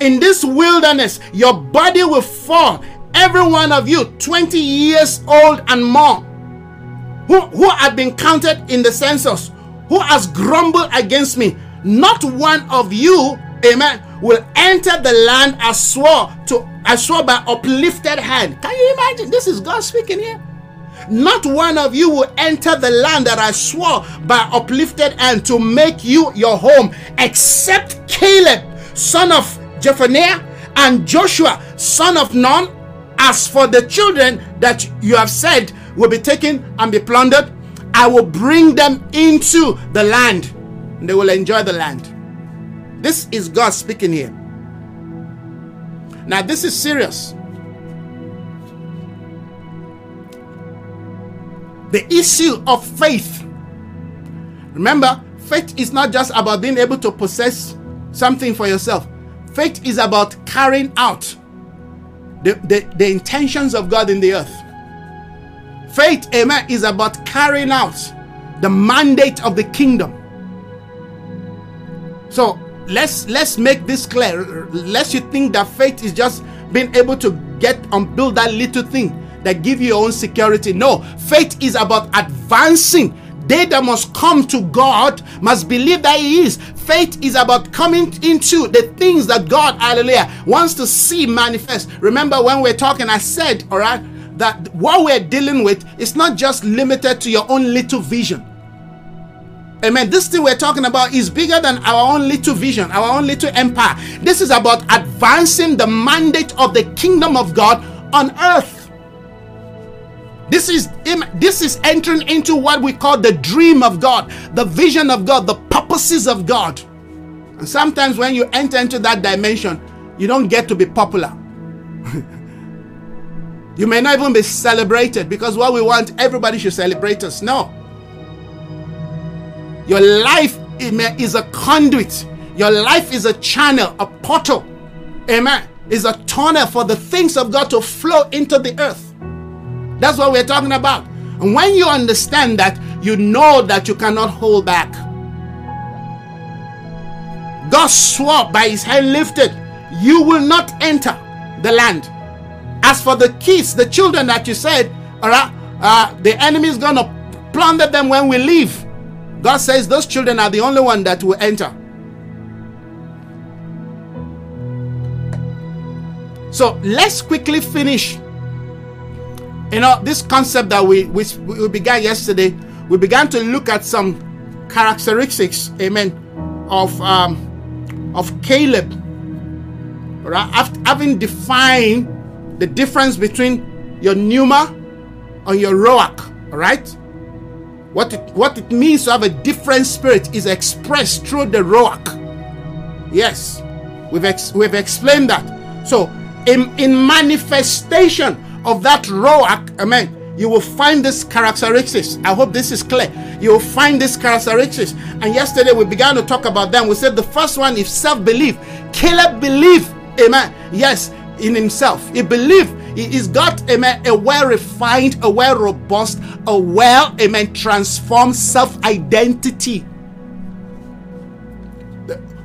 In this wilderness, your body will fall. Every one of you, 20 years old and more, who, who had been counted in the census, who has grumbled against me, not one of you, amen, will enter the land as swore to as swore by uplifted hand. Can you imagine? This is God speaking here. Not one of you will enter the land that I swore by uplifted hand to make you your home, except Caleb, son of Jephunneh, and Joshua, son of Nun. As for the children that you have said will be taken and be plundered, I will bring them into the land. And they will enjoy the land. This is God speaking here. Now, this is serious. The issue of faith. Remember, faith is not just about being able to possess something for yourself, faith is about carrying out the, the, the intentions of God in the earth. Faith, amen, is about carrying out the mandate of the kingdom. So let's let's make this clear. Lest you think that faith is just being able to get and build that little thing that give you your own security. No, faith is about advancing. They that must come to God must believe that He is. Faith is about coming into the things that God, hallelujah, wants to see manifest. Remember when we're talking, I said, all right, that what we're dealing with is not just limited to your own little vision. Amen. This thing we're talking about is bigger than our own little vision, our own little empire. This is about advancing the mandate of the kingdom of God on earth. This is this is entering into what we call the dream of God, the vision of God, the purposes of God. And sometimes when you enter into that dimension, you don't get to be popular. you may not even be celebrated because what we want everybody should celebrate us. No. Your life is a conduit. Your life is a channel, a portal. Amen. Is a tunnel for the things of God to flow into the earth. That's what we're talking about. And when you understand that, you know that you cannot hold back. God swore by his hand lifted, you will not enter the land. As for the kids, the children that you said, all right, uh, the enemy is going to plunder them when we leave. God says those children are the only one that will enter. So let's quickly finish you know, this concept that we, we, we began yesterday, we began to look at some characteristics, amen, of um, of Caleb. Right? After Having defined the difference between your pneuma and your ruach, right? What it, what it means to have a different spirit is expressed through the ruach. Yes, we've ex- we've explained that. So, in in manifestation of that ruach, amen, you will find this characteristics. I hope this is clear. You will find this characteristics. And yesterday we began to talk about them. We said the first one is self belief. Caleb believed, amen. Yes, in himself. He believed he's got amen, a well refined, a well robust, a well, amen, transformed self identity.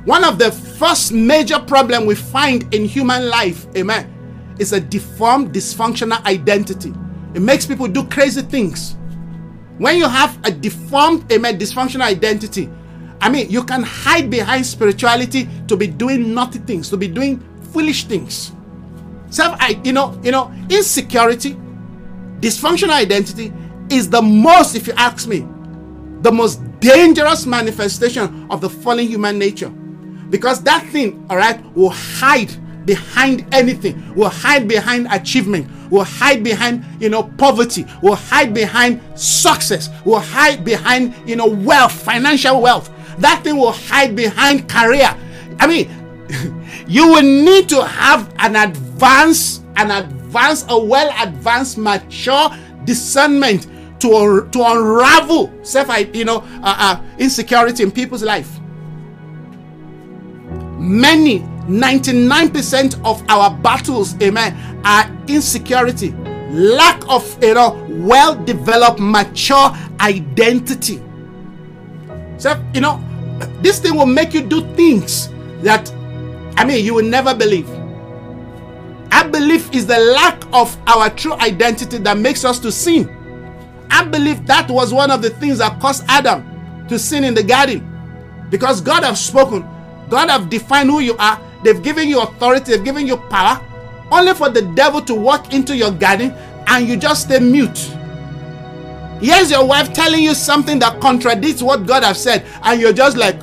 One of the first major problem we find in human life, amen, is a deformed, dysfunctional identity. It makes people do crazy things. When you have a deformed, eh, amen, dysfunctional identity, I mean, you can hide behind spirituality to be doing naughty things, to be doing foolish things. Self, I, you know, you know, insecurity, dysfunctional identity is the most, if you ask me, the most dangerous manifestation of the fallen human nature, because that thing, all right, will hide behind anything. We'll hide behind achievement. We'll hide behind, you know, poverty. We'll hide behind success. We'll hide behind, you know, wealth, financial wealth. That thing will hide behind career. I mean, you will need to have an advanced, an advanced, a well advanced, mature discernment to, to unravel self, you know, uh, uh, insecurity in people's life. Many, 99% of our battles, amen, are insecurity, lack of, you know, well developed, mature identity. So, you know, this thing will make you do things that, I mean, you will never believe. I believe is the lack of our true identity that makes us to sin. I believe that was one of the things that caused Adam to sin in the garden. Because God have spoken, God have defined who you are, they've given you authority, they've given you power, only for the devil to walk into your garden and you just stay mute. Here's your wife telling you something that contradicts what God has said, and you're just like,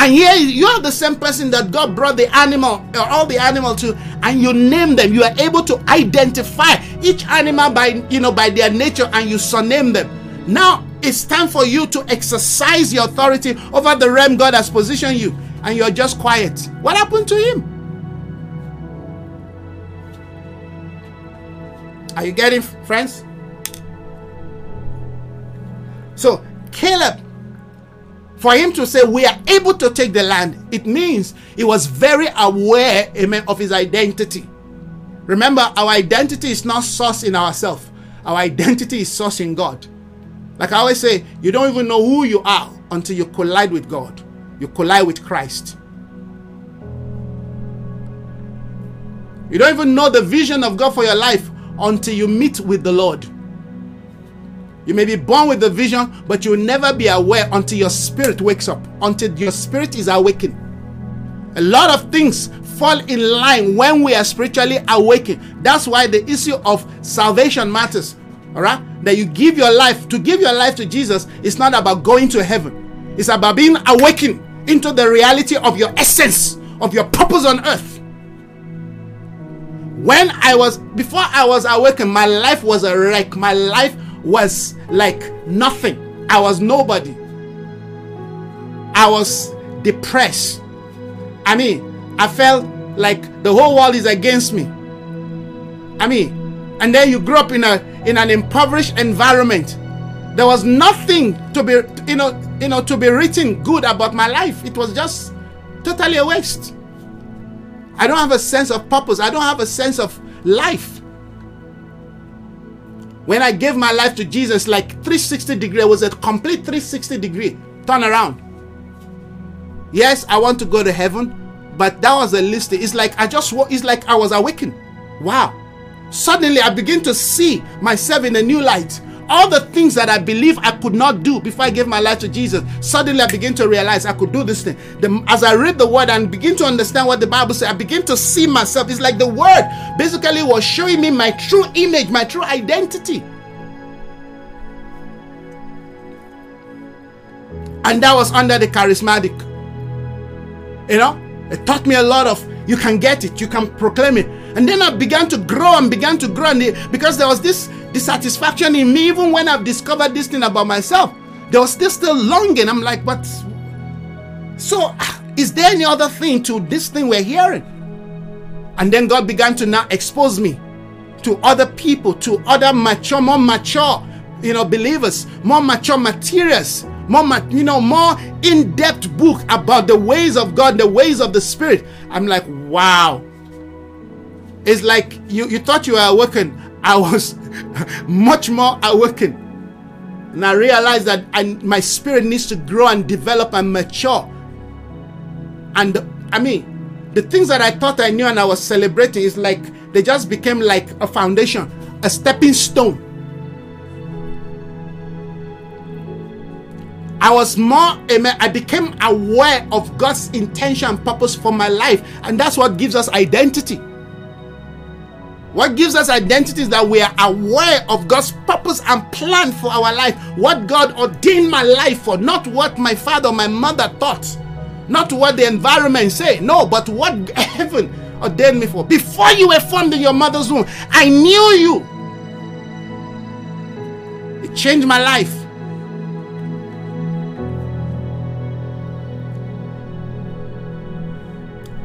and here you are the same person that God brought the animal or all the animal to, and you name them. You are able to identify each animal by you know by their nature, and you surname them. Now it's time for you to exercise your authority over the realm God has positioned you, and you're just quiet. What happened to him? Are you getting friends? So Caleb for him to say we are able to take the land, it means he was very aware, amen, of his identity. Remember, our identity is not sourced in ourselves. Our identity is sourced in God. Like I always say, you don't even know who you are until you collide with God. You collide with Christ. You don't even know the vision of God for your life until you meet with the Lord. You may be born with the vision, but you'll never be aware until your spirit wakes up, until your spirit is awakened. A lot of things fall in line when we are spiritually awakened. That's why the issue of salvation matters. All right? That you give your life, to give your life to Jesus is not about going to heaven, it's about being awakened into the reality of your essence, of your purpose on earth. When I was, before I was awakened, my life was a wreck. My life was like nothing. I was nobody. I was depressed. I mean, I felt like the whole world is against me. I mean, and then you grew up in a in an impoverished environment. There was nothing to be you know you know to be written good about my life. It was just totally a waste. I don't have a sense of purpose. I don't have a sense of life. When I gave my life to Jesus, like 360 degree, was a complete 360 degree turn around. Yes, I want to go to heaven, but that was a list. It's like I just it's like I was awakened. Wow. Suddenly I begin to see myself in a new light all the things that I believe I could not do before I gave my life to Jesus, suddenly I begin to realize I could do this thing. The, as I read the word and begin to understand what the Bible says, I begin to see myself. It's like the word basically was showing me my true image, my true identity. And that was under the charismatic. You know, it taught me a lot of you can get it, you can proclaim it. And then I began to grow and began to grow, and because there was this dissatisfaction in me, even when I've discovered this thing about myself, there was still still longing. I'm like, but so ah, is there any other thing to this thing we're hearing? And then God began to now expose me to other people, to other mature, more mature, you know, believers, more mature materials, more, you know, more in-depth book about the ways of God, the ways of the Spirit. I'm like, wow. It's like you, you thought you were awakened. I was much more awakened. And I realized that I, my spirit needs to grow and develop and mature. And I mean, the things that I thought I knew and I was celebrating is like they just became like a foundation, a stepping stone. I was more, amen. I became aware of God's intention and purpose for my life. And that's what gives us identity. What gives us identity is that we are aware of God's purpose and plan for our life. What God ordained my life for, not what my father or my mother thought, not what the environment say. No, but what heaven ordained me for. Before you were formed in your mother's womb, I knew you. It changed my life.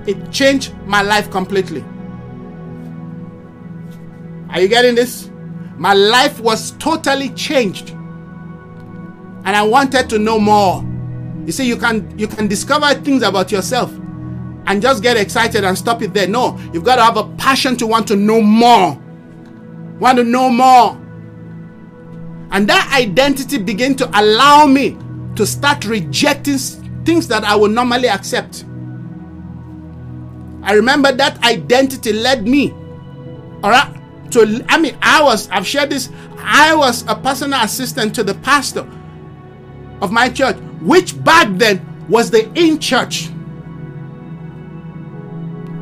It changed my life completely. Are you getting this? My life was totally changed. And I wanted to know more. You see, you can you can discover things about yourself and just get excited and stop it there. No, you've got to have a passion to want to know more. Want to know more. And that identity began to allow me to start rejecting things that I would normally accept. I remember that identity led me, all right, to, I mean, I was, I've shared this, I was a personal assistant to the pastor of my church, which back then was the in church.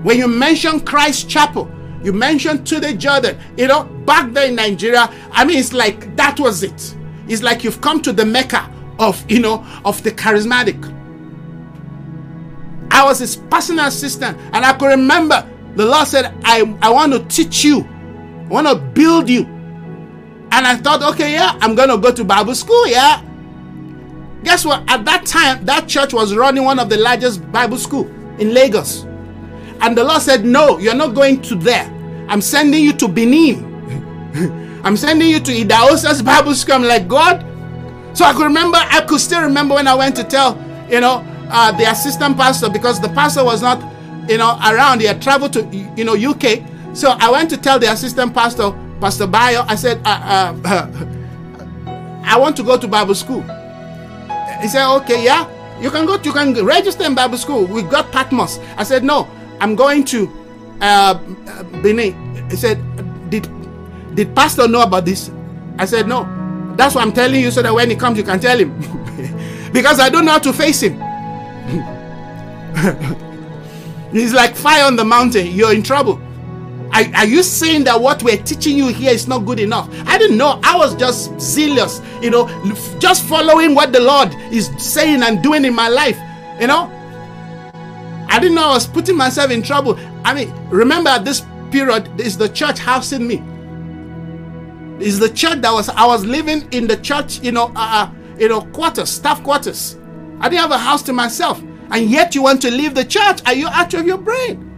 When you mention Christ Chapel, you mention Tunde Joda, you know, back there in Nigeria, I mean, it's like that was it. It's like you've come to the Mecca of, you know, of the charismatic. I was his personal assistant, and I could remember the Lord said, I, I want to teach you, I want to build you. And I thought, okay, yeah, I'm going to go to Bible school, yeah. Guess what? At that time, that church was running one of the largest Bible school in Lagos. And the Lord said, No, you're not going to there. I'm sending you to Benin. I'm sending you to Idahosa's Bible school. I'm like, God. So I could remember, I could still remember when I went to tell, you know, uh, the assistant pastor because the pastor was not, you know, around. He had traveled to, you know, UK. So I went to tell the assistant pastor, Pastor Bayo, I said, uh, uh, I want to go to Bible school. He said, okay, yeah, you can go, To, you can register in Bible school. We got Patmos. I said, no, I'm going to uh, Benin. He said, did, did pastor know about this? I said, no. That's what I'm telling you so that when he comes, you can tell him. because I don't know how to face him. He's like fire on the mountain. You're in trouble. Are, are, you saying that what we're teaching you here is not good enough? I didn't know. I was just zealous, you know, just following what the Lord is saying and doing in my life, you know. I didn't know I was putting myself in trouble. I mean, remember at this period, is the church housing me. Is the church that was I was living in the church, you know, uh, uh, you know, quarters, staff quarters. I didn't have a house to myself, and yet you want to leave the church? Are you out of your brain?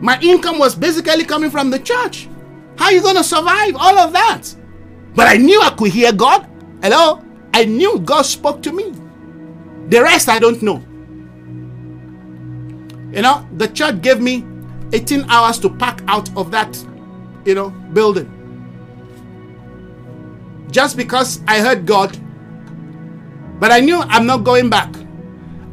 My income was basically coming from the church. How are you going to survive all of that? But I knew I could hear God. Hello? I knew God spoke to me. The rest I don't know. You know, the church gave me 18 hours to pack out of that, you know, building. Just because I heard God. But I knew I'm not going back.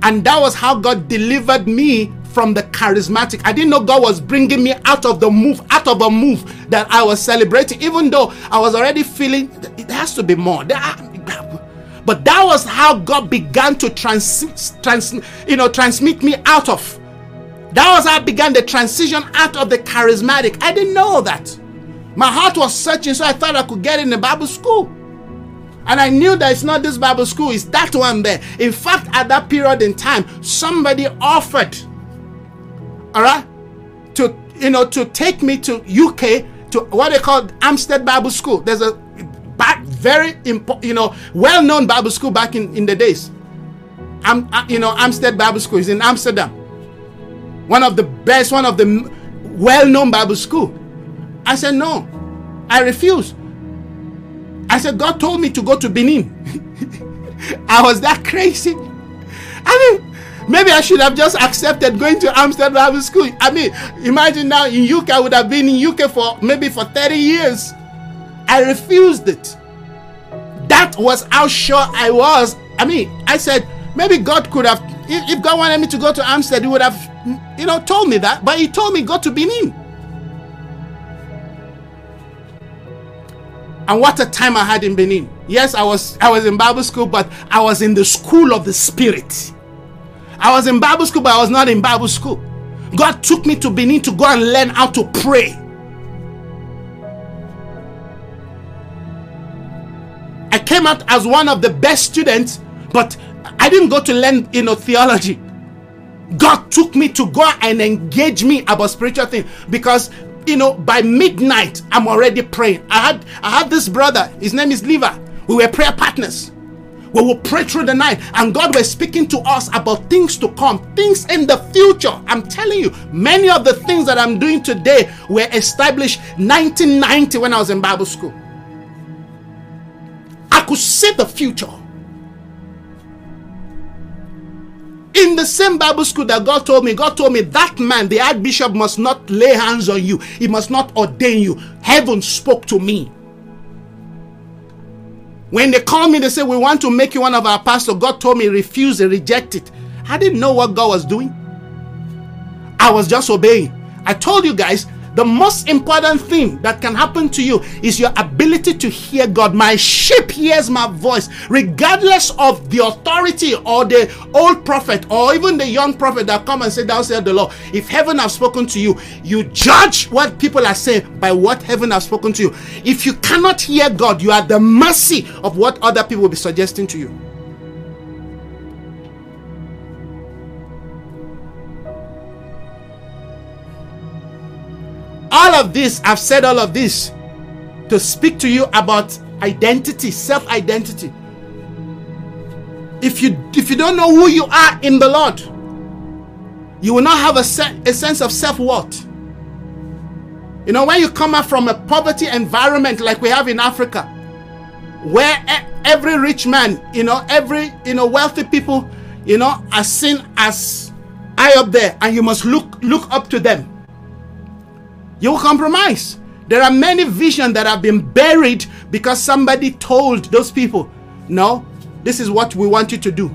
And that was how God delivered me from the charismatic. I didn't know God was bringing me out of the move, out of a move that I was celebrating, even though I was already feeling it has to be more. But that was how God began to trans, trans you know, transmit me out of. That was how I began the transition out of the charismatic. I didn't know that. My heart was searching, so I thought I could get in the Bible school. And I knew that it's not this Bible school, it's that one there. In fact, at that period in time, somebody offered all right, to you know to take me to UK to what they call Amstead Bible School. There's a back very important, you know, well-known Bible school back in in the days. Am, uh, you know, Amstead Bible School is in Amsterdam. One of the best, one of the well-known Bible school. I said no, I refuse. I said God told me to go to Benin. I was that crazy. I mean, Maybe I should have just accepted going to Amsterdam Bible School. I mean, imagine now in UK, I would have been in UK for maybe for 30 years. I refused it. That was how sure I was. I mean, I said, maybe God could have, if God wanted me to go to Amsterdam, He would have, you know, told me that. But He told me go to Benin. And what a time I had in Benin. Yes, I was I was in Bible school, but I was in the school of the spirit. I was in Bible school, but I was not in Bible school. God took me to Benin to go and learn how to pray. I came out as one of the best students, but I didn't go to learn, you know, theology. God took me to go and engage me about spiritual things because you know by midnight I'm already praying. I had I had this brother, his name is Levi. We were prayer partners. We will pray through the night, and God was speaking to us about things to come, things in the future. I'm telling you, many of the things that I'm doing today were established 1990 when I was in Bible school. I could see the future. In the same Bible school that God told me, God told me that man, the archbishop, must not lay hands on you, he must not ordain you. Heaven spoke to me. When they called me, they said, We want to make you one of our pastors. God told me, refuse it, reject it. I didn't know what God was doing. I was just obeying. I told you guys, the most important thing that can happen to you is your ability to hear God. My sheep hears my voice, regardless of the authority or the old prophet or even the young prophet that come and say, Thou said the Lord. If heaven has spoken to you, you judge what people are saying by what heaven has spoken to you. If you cannot hear God, you are the mercy of what other people will be suggesting to you. All of this, I've said all of this to speak to you about identity, self identity. If you if you don't know who you are in the Lord, you will not have a, a sense of self worth. You know, when you come from a poverty environment like we have in Africa, where every rich man, you know, every you know wealthy people, you know, are seen as high up there, and you must look look up to them you will compromise. There are many visions that have been buried because somebody told those people, no, this is what we want you to do.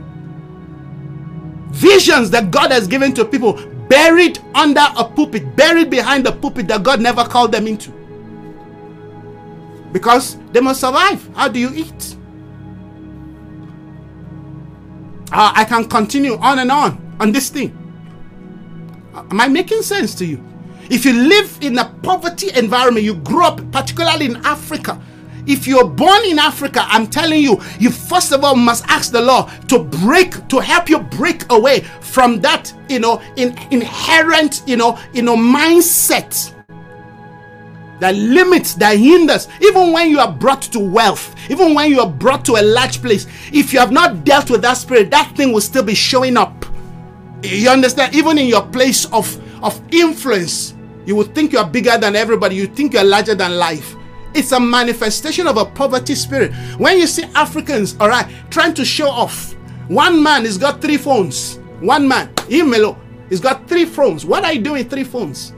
Visions that God has given to people buried under a pulpit, buried behind a pulpit that God never called them into. Because they must survive. How do you eat? Uh, I can continue on and on on this thing. Am I making sense to you? If you live in a poverty environment, you grew up, particularly in Africa, if you're born in Africa, I'm telling you, you first of all must ask the Lord to break, to help you break away from that, you know, in, inherent, you know, you know, mindset that limits, that hinders. Even when you are brought to wealth, even when you are brought to a large place, if you have not dealt with that spirit, that thing will still be showing up. You understand? Even in your place of, of influence, you would think you are bigger than everybody. You think you are larger than life. It's a manifestation of a poverty spirit. When you see Africans, all right, trying to show off, one man has got three phones. One man, Imelo, he's got three phones. What are you doing with three phones?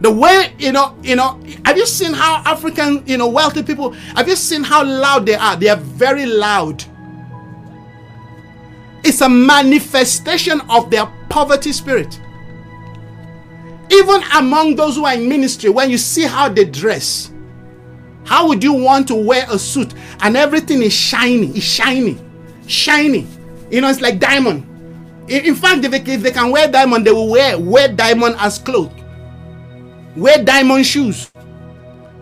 The way, you know, you know, have you seen how African, you know, wealthy people, have you seen how loud they are? They are very loud. It's a manifestation of their poverty spirit. Even among those who are in ministry, when you see how they dress, how would you want to wear a suit and everything is shiny, is shiny, shiny? You know, it's like diamond. In, fact, if they, they can wear diamond, they will wear wear diamond as clothes, wear diamond shoes,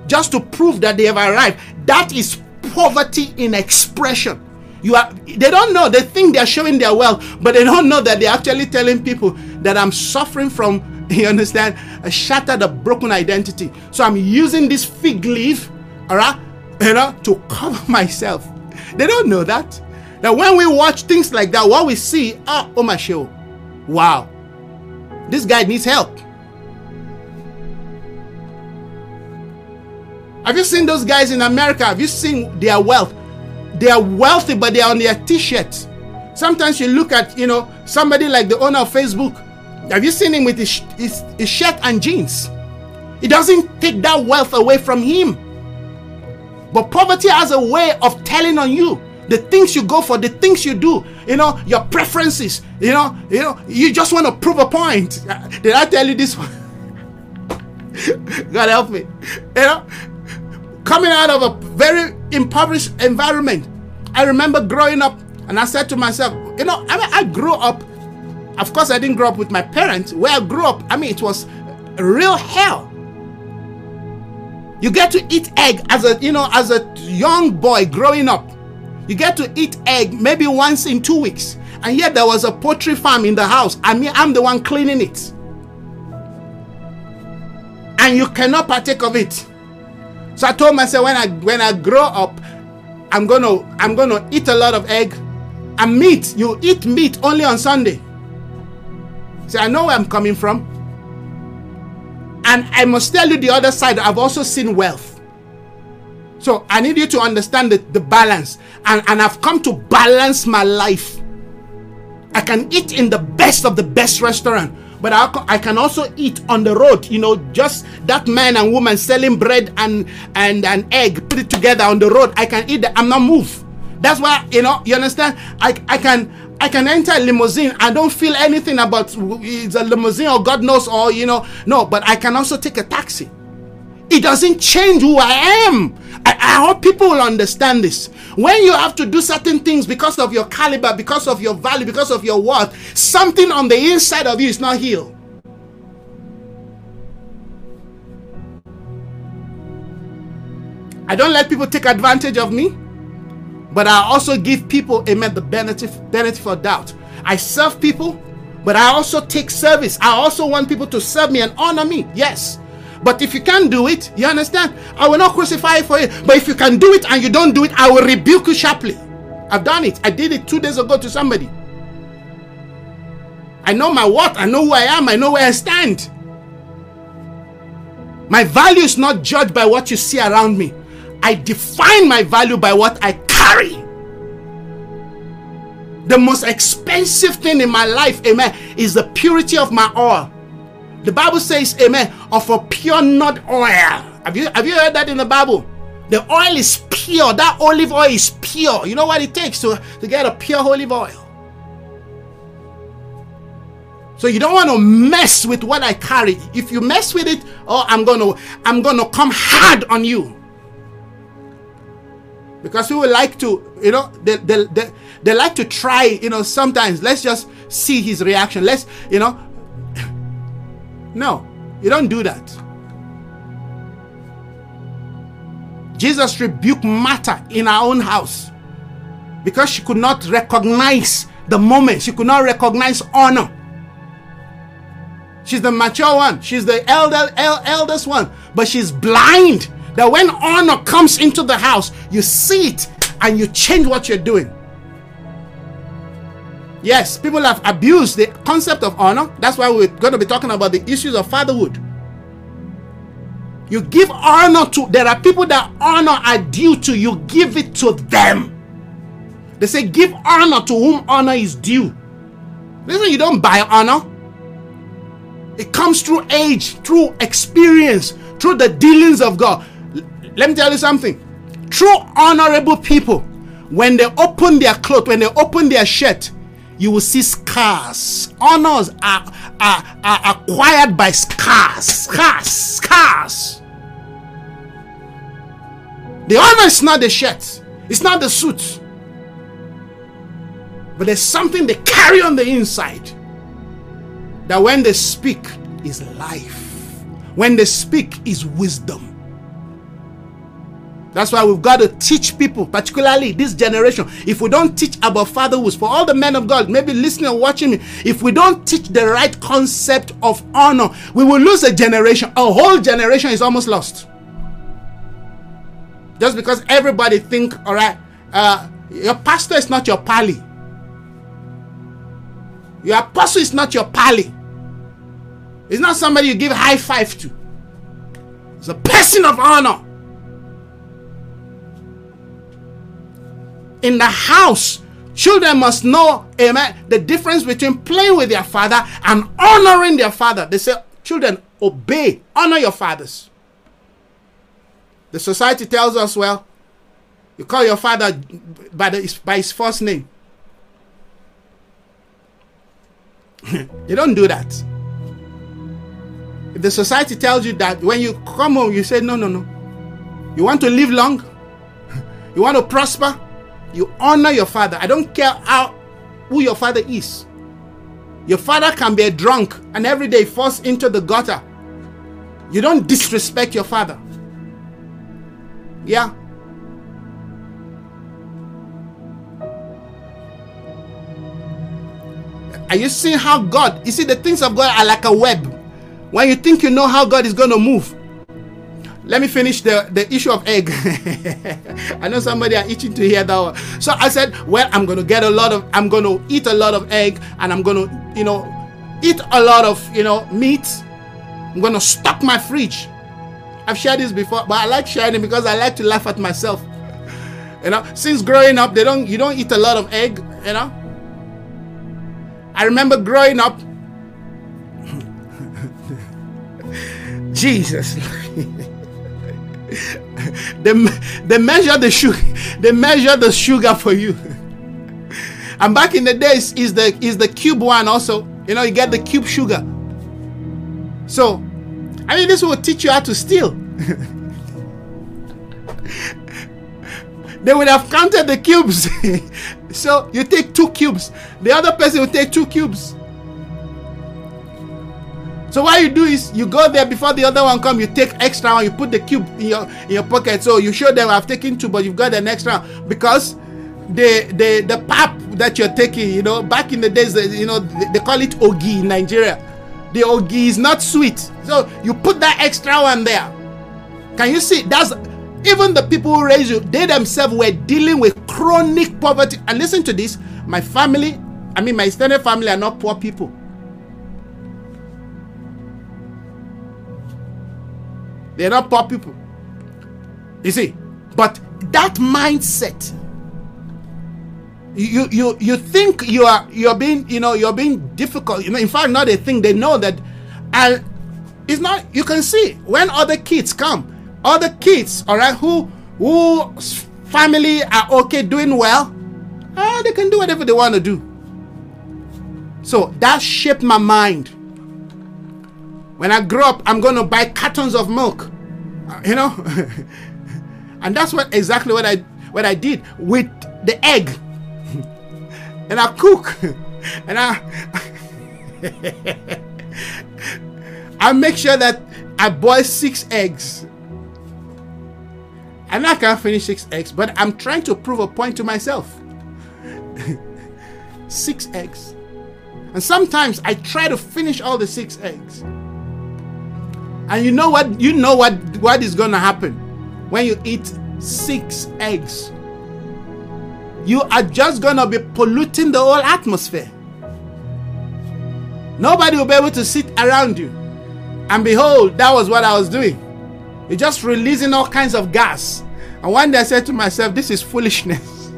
just to prove that they have arrived. That is poverty in expression. You are they don't know, they think they're showing their wealth, but they don't know that they're actually telling people that I'm suffering from You understand? A shattered, a broken identity. So I'm using this fig leaf, all right, you know, to cover myself. They don't know that. Now, when we watch things like that, what we see, oh, oh my show, wow, this guy needs help. Have you seen those guys in America? Have you seen their wealth? They are wealthy, but they are on their t-shirts. Sometimes you look at, you know, somebody like the owner of Facebook have you seen him with his, his, his shirt and jeans? It doesn't take that wealth away from him. But poverty has a way of telling on you the things you go for, the things you do, you know, your preferences. You know, you know, you just want to prove a point. Uh, did I tell you this one? God help me. You know, coming out of a very impoverished environment. I remember growing up and I said to myself, you know, I, mean, I grew up of course, I didn't grow up with my parents. Where I grew up, I mean, it was real hell. You get to eat egg as a, you know, as a young boy growing up. You get to eat egg maybe once in two weeks. And yet there was a poultry farm in the house. I mean, I'm the one cleaning it. And you cannot partake of it. So I told myself when I when I grow up, I'm gonna I'm gonna eat a lot of egg and meat. You eat meat only on Sunday. See, I know where I'm coming from. And I must tell you the other side, I've also seen wealth. So I need you to understand the, the balance. And, and I've come to balance my life. I can eat in the best of the best restaurant, but I, I can also eat on the road. You know, just that man and woman selling bread and and an egg, put it together on the road. I can eat that. I'm not moved. That's why you know. You understand? I I can I can enter a limousine. I don't feel anything about it's a limousine or God knows or you know no. But I can also take a taxi. It doesn't change who I am. I, I, hope people will understand this. When you have to do certain things because of your caliber, because of your value, because of your worth, something on the inside of you is not healed. I don't let people take advantage of me. But I also give people, amen, the benefit, benefit for doubt. I serve people, but I also take service. I also want people to serve me and honor me. Yes. But if you can't do it, you understand? I will not crucify you for it. But if you can do it and you don't do it, I will rebuke you sharply. I've done it. I did it two days ago to somebody. I know my what, I know who I am, I know where I stand. My value is not judged by what you see around me. I define my value by what I carry. The most expensive thing in my life, amen, is the purity of my oil. The Bible says, amen, of a pure nut oil. Have you have you heard that in the Bible? The oil is pure. That olive oil is pure. You know what it takes to, to get a pure olive oil? So you don't want to mess with what I carry. If you mess with it, oh, I'm gonna I'm gonna come hard on you because would like to you know they, they, they, they like to try you know sometimes. Let's just see his reaction. Let's you know. No you don't do that. Jesus rebuked martha in our own house because she could not recognize the moment. She could not recognize honor. She's the mature one. She's the elder el- eldest one. But she's blind that when honor comes into the house, you see it and you change what you're doing. Yes, people have abused the concept of honor. That's why we're going to be talking about the issues of fatherhood. You give honor to, there are people that honor are due to, you give it to them. They say, give honor to whom honor is due. Listen, you don't buy honor, it comes through age, through experience, through the dealings of God. Let me tell you something. True honorable people, when they open their clothes, when they open their shirt, you will see scars. Honors are, are, are acquired by scars. Scars. Scars. The honor is not the shirt, it's not the suit. But there's something they carry on the inside that when they speak is life. When they speak is wisdom. That's why we've got to teach people, particularly this generation. If we don't teach about fatherhood, for all the men of God, maybe listening and watching me, if we don't teach the right concept of honor, we will lose a generation. A whole generation is almost lost. Just because everybody think, all right, uh, your pastor is not your pally. Your apostle is not your pally. It's not somebody you give high five to. It's a person of honor. In the house, children must know, amen, the difference between playing with their father and honoring their father. They say, children, obey, honor your fathers. The society tells us, well, you call your father by, the, by his first name. you don't do that. If the society tells you that when you come home, you say, no, no, no. You want to live long? you want to prosper? You honor your father. I don't care how who your father is. Your father can be a drunk and every day falls into the gutter. You don't disrespect your father. Yeah. Are you seeing how God, you see, the things of God are like a web. When you think you know how God is going to move, let me finish the, the issue of egg. I know somebody are itching to hear that one. So I said, well, I'm going to get a lot of, I'm going to eat a lot of egg and I'm going to, you know, eat a lot of, you know, meat. I'm going to stock my fridge. I've shared this before, but I like sharing it because I like to laugh at myself. You know, since growing up, they don't, you don't eat a lot of egg, you know. I remember growing up. Jesus. they, they measure the sugar they measure the sugar for you. And back in the days is the is the cube one also. You know you get the cube sugar. So i mean this will teach you how to steal. They would have counted the cubes. So you take two cubes. The other person will take two cubes so what you do is you go there before the other one come, you take extra one, you put the cube in your in your pocket. So you show them I've taken two, but you've got an extra because the the the pap that you're taking, you know, back in the days, you know, they call it ogi in Nigeria. The ogi is not sweet, so you put that extra one there. Can you see? That's even the people who raised you, they themselves were dealing with chronic poverty. And listen to this: my family, I mean, my extended family are not poor people. They're not poor people. You see, but that mindset, you you you think you are you're being you know you're being difficult. You know, in fact, not a thing. They know that, and it's not. You can see when other kids come, other kids, all right, who who family are okay, doing well, ah, they can do whatever they want to do. So that shaped my mind when I grow up, I'm going to buy cartons of milk. Uh, you know? and that's what exactly what I what I did with the egg. and I cook. and I I make sure that I boil six eggs. And I can't finish six eggs, but I'm trying to prove a point to myself. six eggs. And sometimes I try to finish all the six eggs. And you know what? You know what what is going to happen when you eat six eggs. You are just going to be polluting the whole atmosphere. Nobody will be able to sit around you. And behold, that was what I was doing. You're just releasing all kinds of gas. And one day I said to myself, This is foolishness.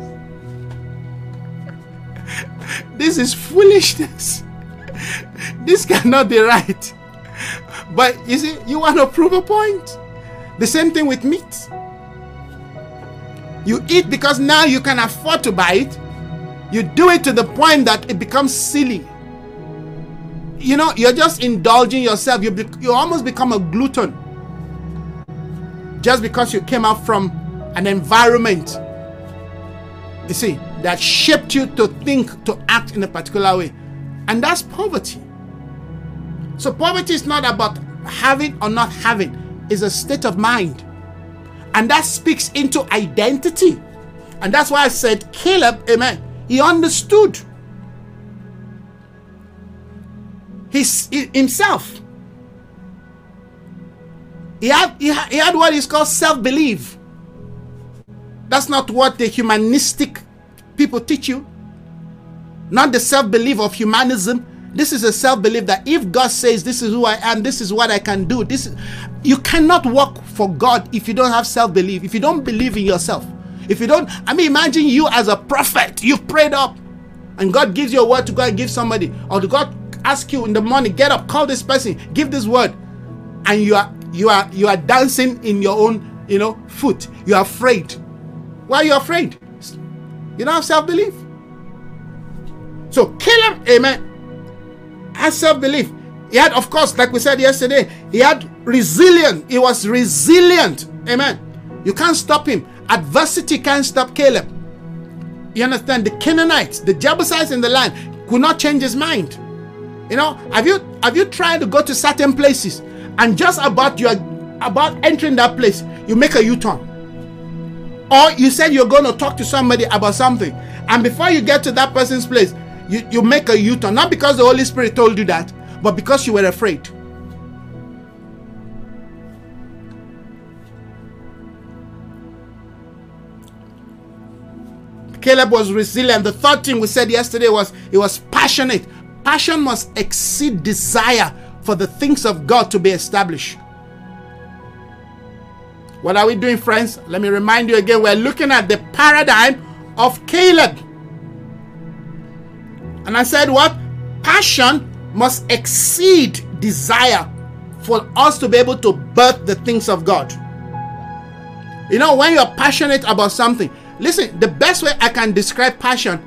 this is foolishness. this cannot be right. But you see, you want to prove a point. The same thing with meat. You eat because now you can afford to buy it. You do it to the point that it becomes silly. You know, you're just indulging yourself. You, be, you almost become a glutton. Just because you came out from an environment, you see, that shaped you to think, to act in a particular way. And that's poverty. So poverty is not about having or not having, it's a state of mind. And that speaks into identity. And that's why I said Caleb, amen. He understood his, himself. He had, he had, he had what is called self belief. That's not what the humanistic people teach you. Not the self belief of humanism, this is a self belief that if God says, This is who I am, this is what I can do, this is, you cannot work for God if you don't have self belief, if you don't believe in yourself. If you don't, I mean, imagine you as a prophet, you've prayed up, and God gives you a word to go and give somebody, or God ask you in the morning, get up, call this person, give this word, and you are you are you are dancing in your own you know foot. You are afraid. Why are you afraid? You don't have self belief. So Caleb, amen has self belief. He had, of course, like we said yesterday, he had resilience. He was resilient. Amen. You can't stop him. Adversity can't stop Caleb. You understand? The Canaanites, the Jebusites in the land could not change his mind. You know, have you have you tried to go to certain places and just about you are about entering that place, you make a U-turn? Or you said you're going to talk to somebody about something, and before you get to that person's place, you, you make a U-turn, not because the Holy Spirit told you that, but because you were afraid. Caleb was resilient. The third thing we said yesterday was he was passionate. Passion must exceed desire for the things of God to be established. What are we doing, friends? Let me remind you again we're looking at the paradigm of Caleb. And I said, what? Passion must exceed desire for us to be able to birth the things of God. You know, when you're passionate about something, listen, the best way I can describe passion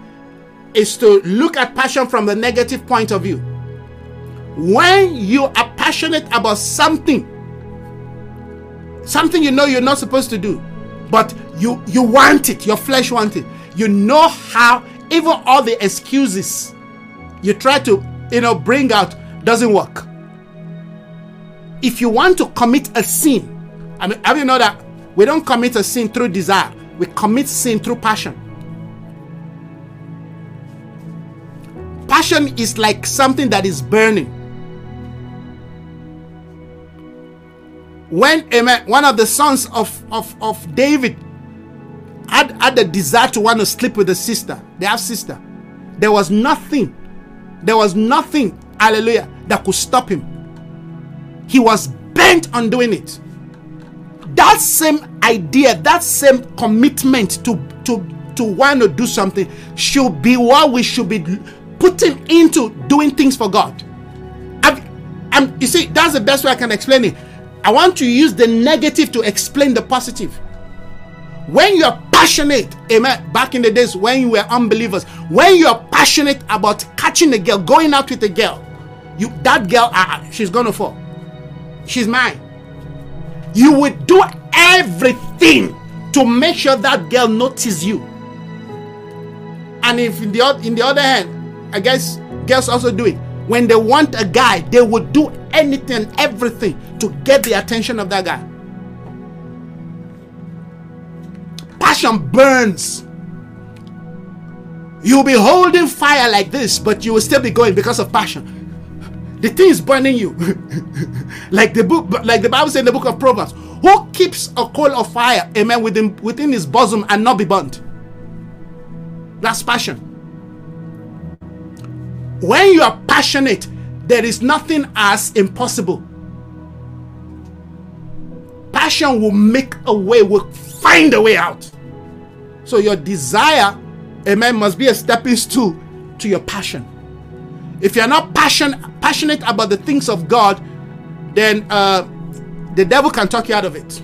is to look at passion from the negative point of view. When you are passionate about something, something you know you're not supposed to do, but you you want it, your flesh wants it. You know how even all the excuses you try to you know bring out doesn't work. If you want to commit a sin, I mean, have you know that we don't commit a sin through desire, we commit sin through passion. Passion is like something that is burning. when amen, one of the sons of, of, of David had, had the desire to want to sleep with a sister, they have sister. There was nothing, there was nothing, hallelujah, that could stop him. He was bent on doing it. That same idea, that same commitment to, to, to want to do something should be what we should be putting into doing things for God. And um, you see, that's the best way I can explain it. I want to use the negative to explain the positive. When you're passionate, amen. Back in the days when you were unbelievers, when you're passionate about catching a girl, going out with a girl, you that girl, uh, she's gonna fall. She's mine. You would do everything to make sure that girl notices you. And if in the in the other hand, I guess girls also do it when they want a guy, they would do anything, everything to get the attention of that guy. Passion burns. You'll be holding fire like this, but you will still be going because of passion. The thing is burning you. like the book, like the Bible says in the book of Proverbs. Who keeps a coal of fire, amen, within within his bosom and not be burnt? That's passion. When you are passionate, there is nothing as impossible. Passion will make a way, will find a way out. So your desire, amen, must be a stepping stool to your passion. If you're not passion, passionate about the things of God, then uh, the devil can talk you out of it.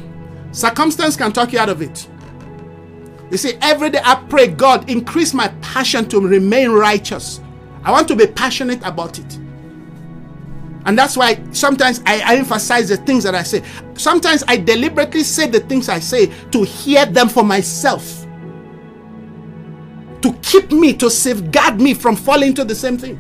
Circumstance can talk you out of it. You see, every day I pray, God, increase my passion to remain righteous. I want to be passionate about it. And that's why sometimes I, I, emphasize the things that I say. Sometimes I deliberately say the things I say to hear them for myself. To keep me, to safeguard me from falling into the same thing.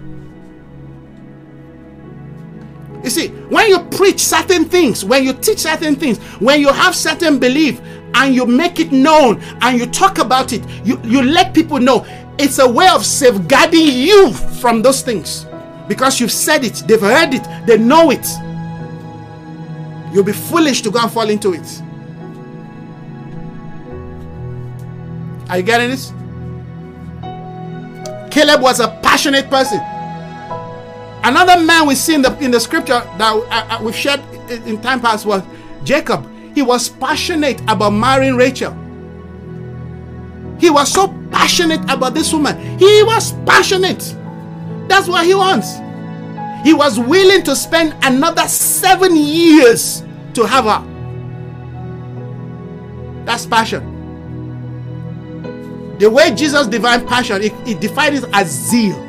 You see, when you preach certain things, when you teach certain things, when you have certain belief and you make it known and you talk about it, you, you let people know it's a way of safeguarding you from those things because you've said it, they've heard it, they know it. You'll be foolish to go and fall into it. Are you getting this? Caleb was a passionate person. Another man we see in the in the scripture that uh, uh we've shared in time past was Jacob. He was passionate about marrying Rachel. He was so passionate about this woman. He was passionate. That's what he wants. He was willing to spend another seven years to have her. That's passion. The way Jesus divine passion, he, he defined it as zeal.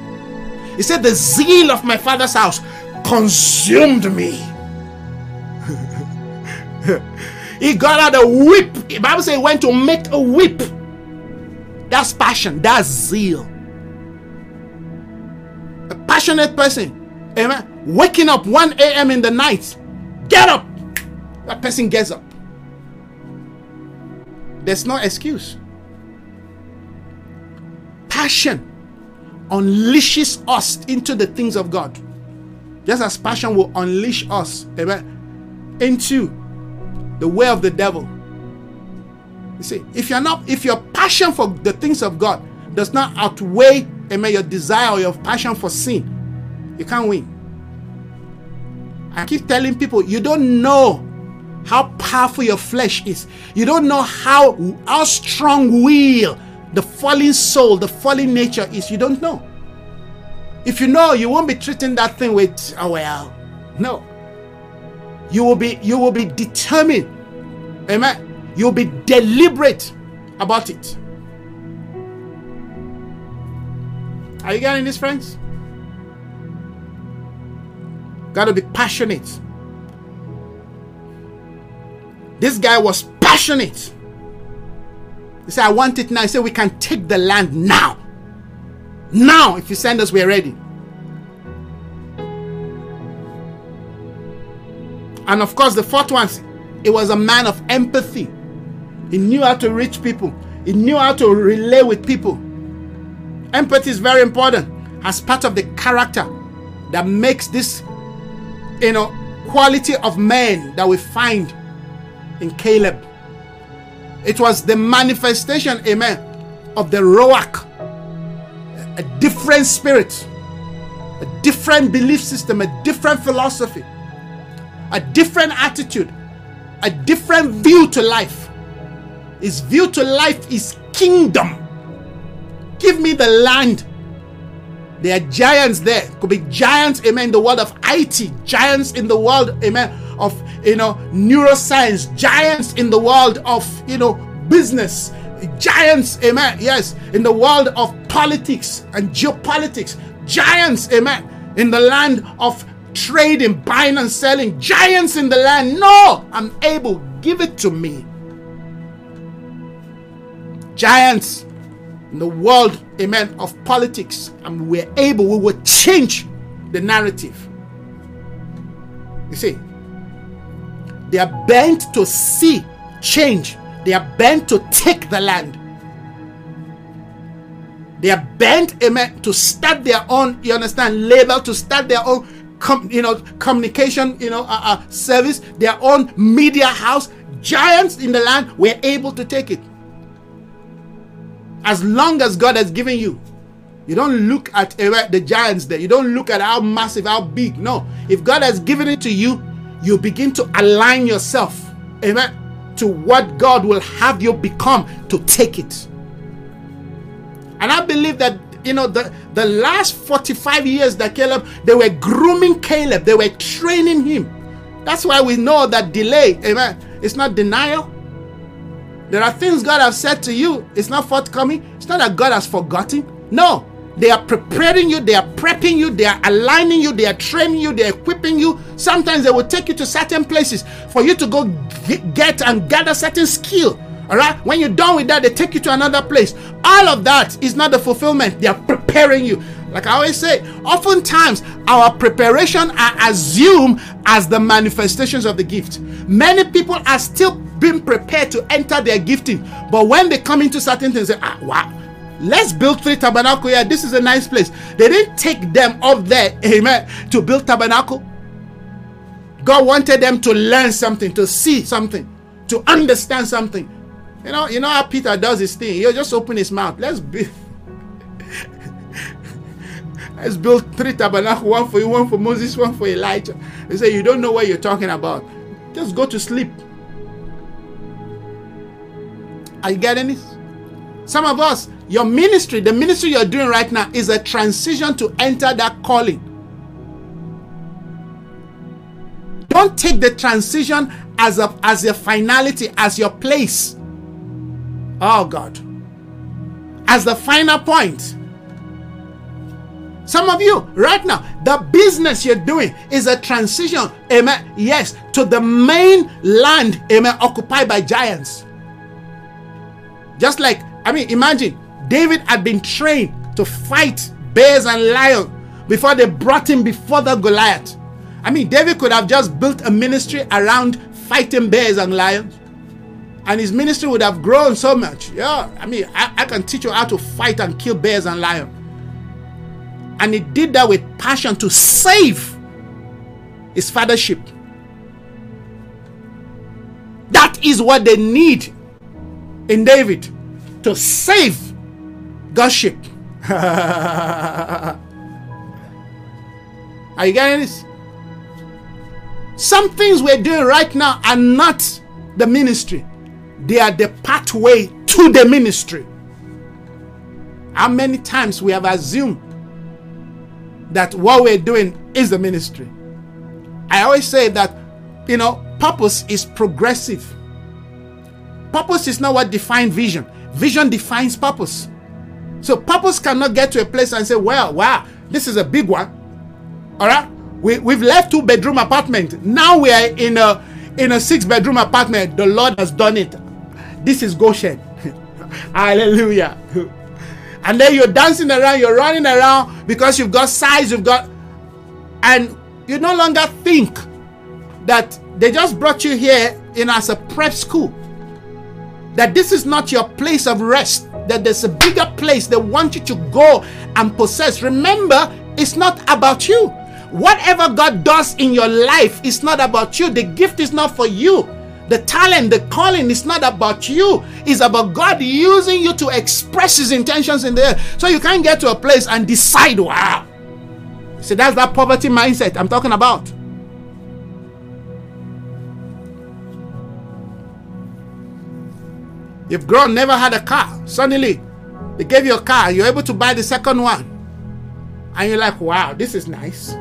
He said, The zeal of my father's house consumed me. he got out a whip. The Bible says he went to make a whip. That's passion, that's zeal A passionate person, amen, waking up 1 a.m. in the night, get up. That person gets up. There's no excuse. Passion unleashes us into the things of God. Just as passion will unleash us, amen, into the way of the devil. You see, if you're not, if your passion for the things of God does not outweigh, amen, your desire or your passion for sin, you can't win. I keep telling people, you don't know how powerful your flesh is. You don't know how how strong will the fallen soul, the fallen nature is. You don't know. If you know, you won't be treating that thing with oh well. No. You will be you will be determined. Amen. You'll be deliberate about it. Are you getting this, friends? Got to be passionate. This guy was passionate. He said, I want it now. He said, We can take the land now. Now, if you send us, we're ready. And of course, the fourth one, it was a man of empathy. He knew how to reach people, he knew how to relay with people. Empathy is very important as part of the character that makes this, you know, quality of man that we find in Caleb. It was the manifestation, amen, of the Ruach, a different spirit, a different belief system, a different philosophy, a different attitude, a different view to life. His view to life is kingdom. Give me the land. There are giants there. Could be giants, amen, in the world of IT, giants in the world, amen, of you know neuroscience, giants in the world of you know business, giants, amen. Yes, in the world of politics and geopolitics, giants, amen. In the land of trading, buying and selling, giants in the land. No, I'm able. Give it to me. Giants in the world, amen, of politics, and we're able, we will change the narrative. You see, they are bent to see change. They are bent to take the land. They are bent, amen, to start their own, you understand, label, to start their own, com, you know, communication, you know, uh, uh, service, their own media house. Giants in the land were able to take it. As long as God has given you, you don't look at uh, the giants there. You don't look at how massive, how big. No. If God has given it to you, you begin to align yourself, amen, to what God will have you become to take it. And I believe that you know the the last 45 years that Caleb they were grooming Caleb, they were training him. That's why we know that delay, amen, it's not denial. There are things God has said to you, it's not forthcoming. It's not that God has forgotten. No, they are preparing you, they are prepping you, they are aligning you, they are training you, they are equipping you. Sometimes they will take you to certain places for you to go get and gather certain skill. All right, when you're done with that, they take you to another place. All of that is not the fulfillment, they are preparing you. Like I always say, oftentimes our preparation are assumed as the manifestations of the gift. Many people are still being prepared to enter their gifting, but when they come into certain things, they say, ah, wow let's build three tabernacle here. This is a nice place. They didn't take them up there, amen, to build tabernacle. God wanted them to learn something, to see something, to understand something. You know, you know how Peter does his thing. He'll just open his mouth. Let's build. Let's build three tabernacle, one for you, one for Moses, one for Elijah. They say, You don't know what you're talking about. Just go to sleep. Are you getting this? Some of us, your ministry, the ministry you're doing right now, is a transition to enter that calling. Don't take the transition as a as your finality, as your place. Oh God. As the final point. Some of you, right now, the business you're doing is a transition, amen. Yes, to the main land, amen, occupied by giants. Just like, I mean, imagine David had been trained to fight bears and lions before they brought him before the Goliath. I mean, David could have just built a ministry around fighting bears and lions, and his ministry would have grown so much. Yeah, I mean, I, I can teach you how to fight and kill bears and lions. And he did that with passion to save his fathership. That is what they need in David to save God's sheep. Are you getting this? Some things we're doing right now are not the ministry, they are the pathway to the ministry. How many times we have assumed that what we're doing is the ministry? I always say that, you know, purpose is progressive. Purpose is not what defines vision, vision defines purpose. So, purpose cannot get to a place and say, well, wow, this is a big one. All right? We, we've left two bedroom apartment. Now we are in a in a six bedroom apartment. The Lord has done it. This is Goshen. Hallelujah. And then you're dancing around, you're running around because you've got size, you've got, and you no longer think that they just brought you here in as a prep school. That this is not your place of rest. That there's a bigger place they want you to go and possess. Remember, it's not about you. Whatever God does in your life is not about you. The gift is not for you. The talent, the calling is not about you. It's about God using you to express His intentions in there. So you can't get to a place and decide, wow. See, that's that poverty mindset I'm talking about. You've grown, never had a car. Suddenly, they gave you a car. You're able to buy the second one. And you're like, wow, this is nice.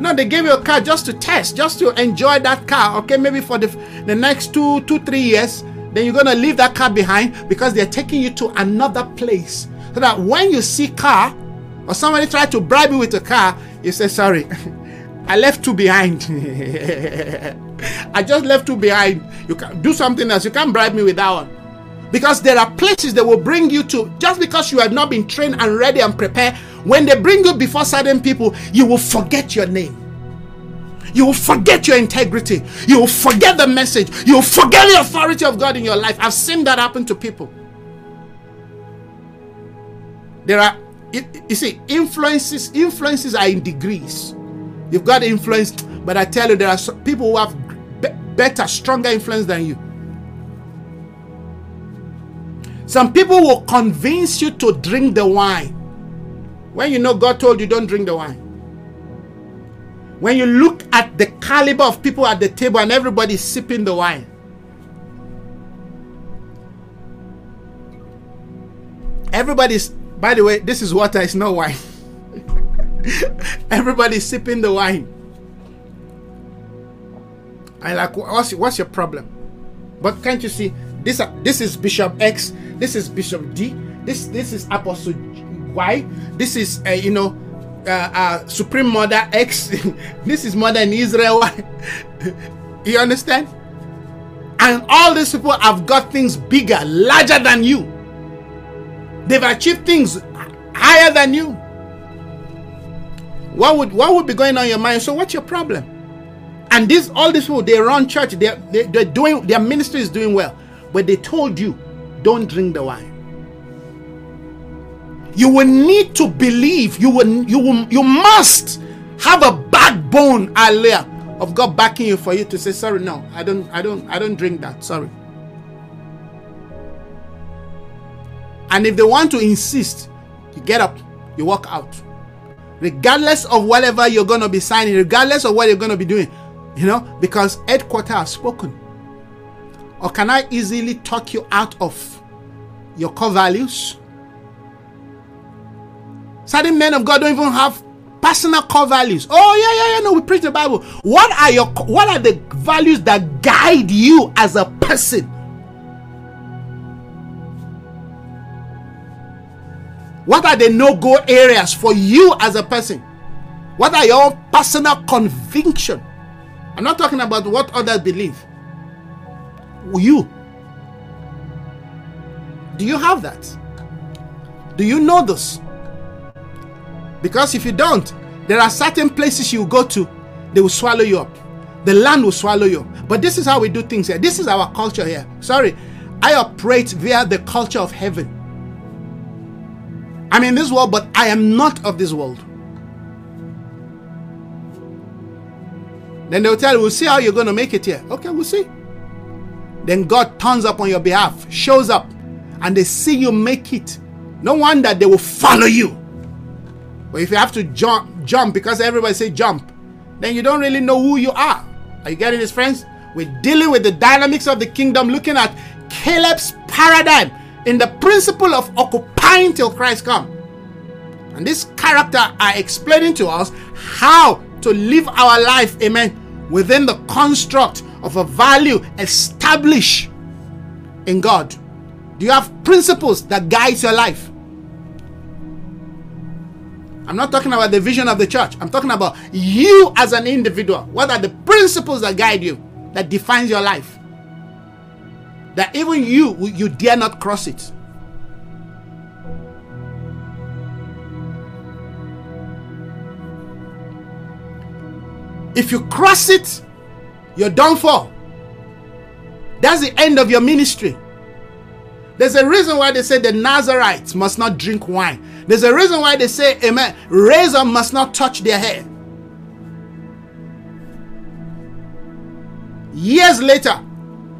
No, they gave you a car just to test, just to enjoy that car. Okay, maybe for the, the next two, two, three years. Then you're gonna leave that car behind because they're taking you to another place. So that when you see car or somebody try to bribe you with a car, you say, sorry, I left two behind. I just left two behind. You can do something else. You can't bribe me with that one. Because there are places that will bring you to, just because you have not been trained and ready and prepared, when they bring you before certain people, you will forget your name. You will forget your integrity. You will forget the message. You will forget the authority of God in your life. I've seen that happen to people. There are, you see, influences. Influences are in degrees. You've got influence, but I tell you, there are people who have better, stronger influence than you. Some people will convince you to drink the wine when you know God told you don't drink the wine. When you look at the caliber of people at the table and everybody sipping the wine. Everybody's, by the way, this is water, it's not wine. Everybody's sipping the wine. I like, what's, what's your problem? But can't you see? This, this is Bishop X this is Bishop D. This this is Apostle Y. This is uh, you know uh, uh, Supreme Mother X. this is Mother in Israel you understand? And all these people have got things bigger, larger than you. They've achieved things higher than you. What would what would be going on in your mind? So what's your problem? And this all these people they run church. They're, they, they're doing their ministry is doing well, but they told you don't drink the wine. You will need to believe. You will you will you must have a backbone, earlier of God backing you for you to say, sorry, no, I don't, I don't, I don't drink that. Sorry. And if they want to insist, you get up, you walk out. Regardless of whatever you're gonna be signing, regardless of what you're gonna be doing, you know, because headquarters has spoken. Or can I easily talk you out of your core values? Certain men of God don't even have personal core values. Oh yeah, yeah, yeah. No, we preach the Bible. What are your what are the values that guide you as a person? What are the no-go areas for you as a person? What are your personal conviction? I'm not talking about what others believe you. Do you have that? Do you know this? Because if you don't, there are certain places you go to, they will swallow you up. The land will swallow you. But this is how we do things here. This is our culture here. Sorry, I operate via the culture of heaven. I'm in this world, but I am not of this world. Then they'll tell you, we'll see how you're going to make it here. Okay, we'll see. Then God turns up on your behalf, shows up, and they see you make it. No wonder they will follow you. But if you have to jump, jump because everybody say jump, then you don't really know who you are. Are you getting this, friends? We're dealing with the dynamics of the kingdom, looking at Caleb's paradigm in the principle of occupying till Christ come. And this character are explaining to us how to live our life, amen, within the construct of a value established in God. Do you have principles that guide your life? I'm not talking about the vision of the church. I'm talking about you as an individual. What are the principles that guide you, that defines your life? That even you, you dare not cross it. If you cross it, you're done for. That's the end of your ministry. There's a reason why they say the Nazarites must not drink wine. There's a reason why they say, Amen, razor must not touch their hair. Years later,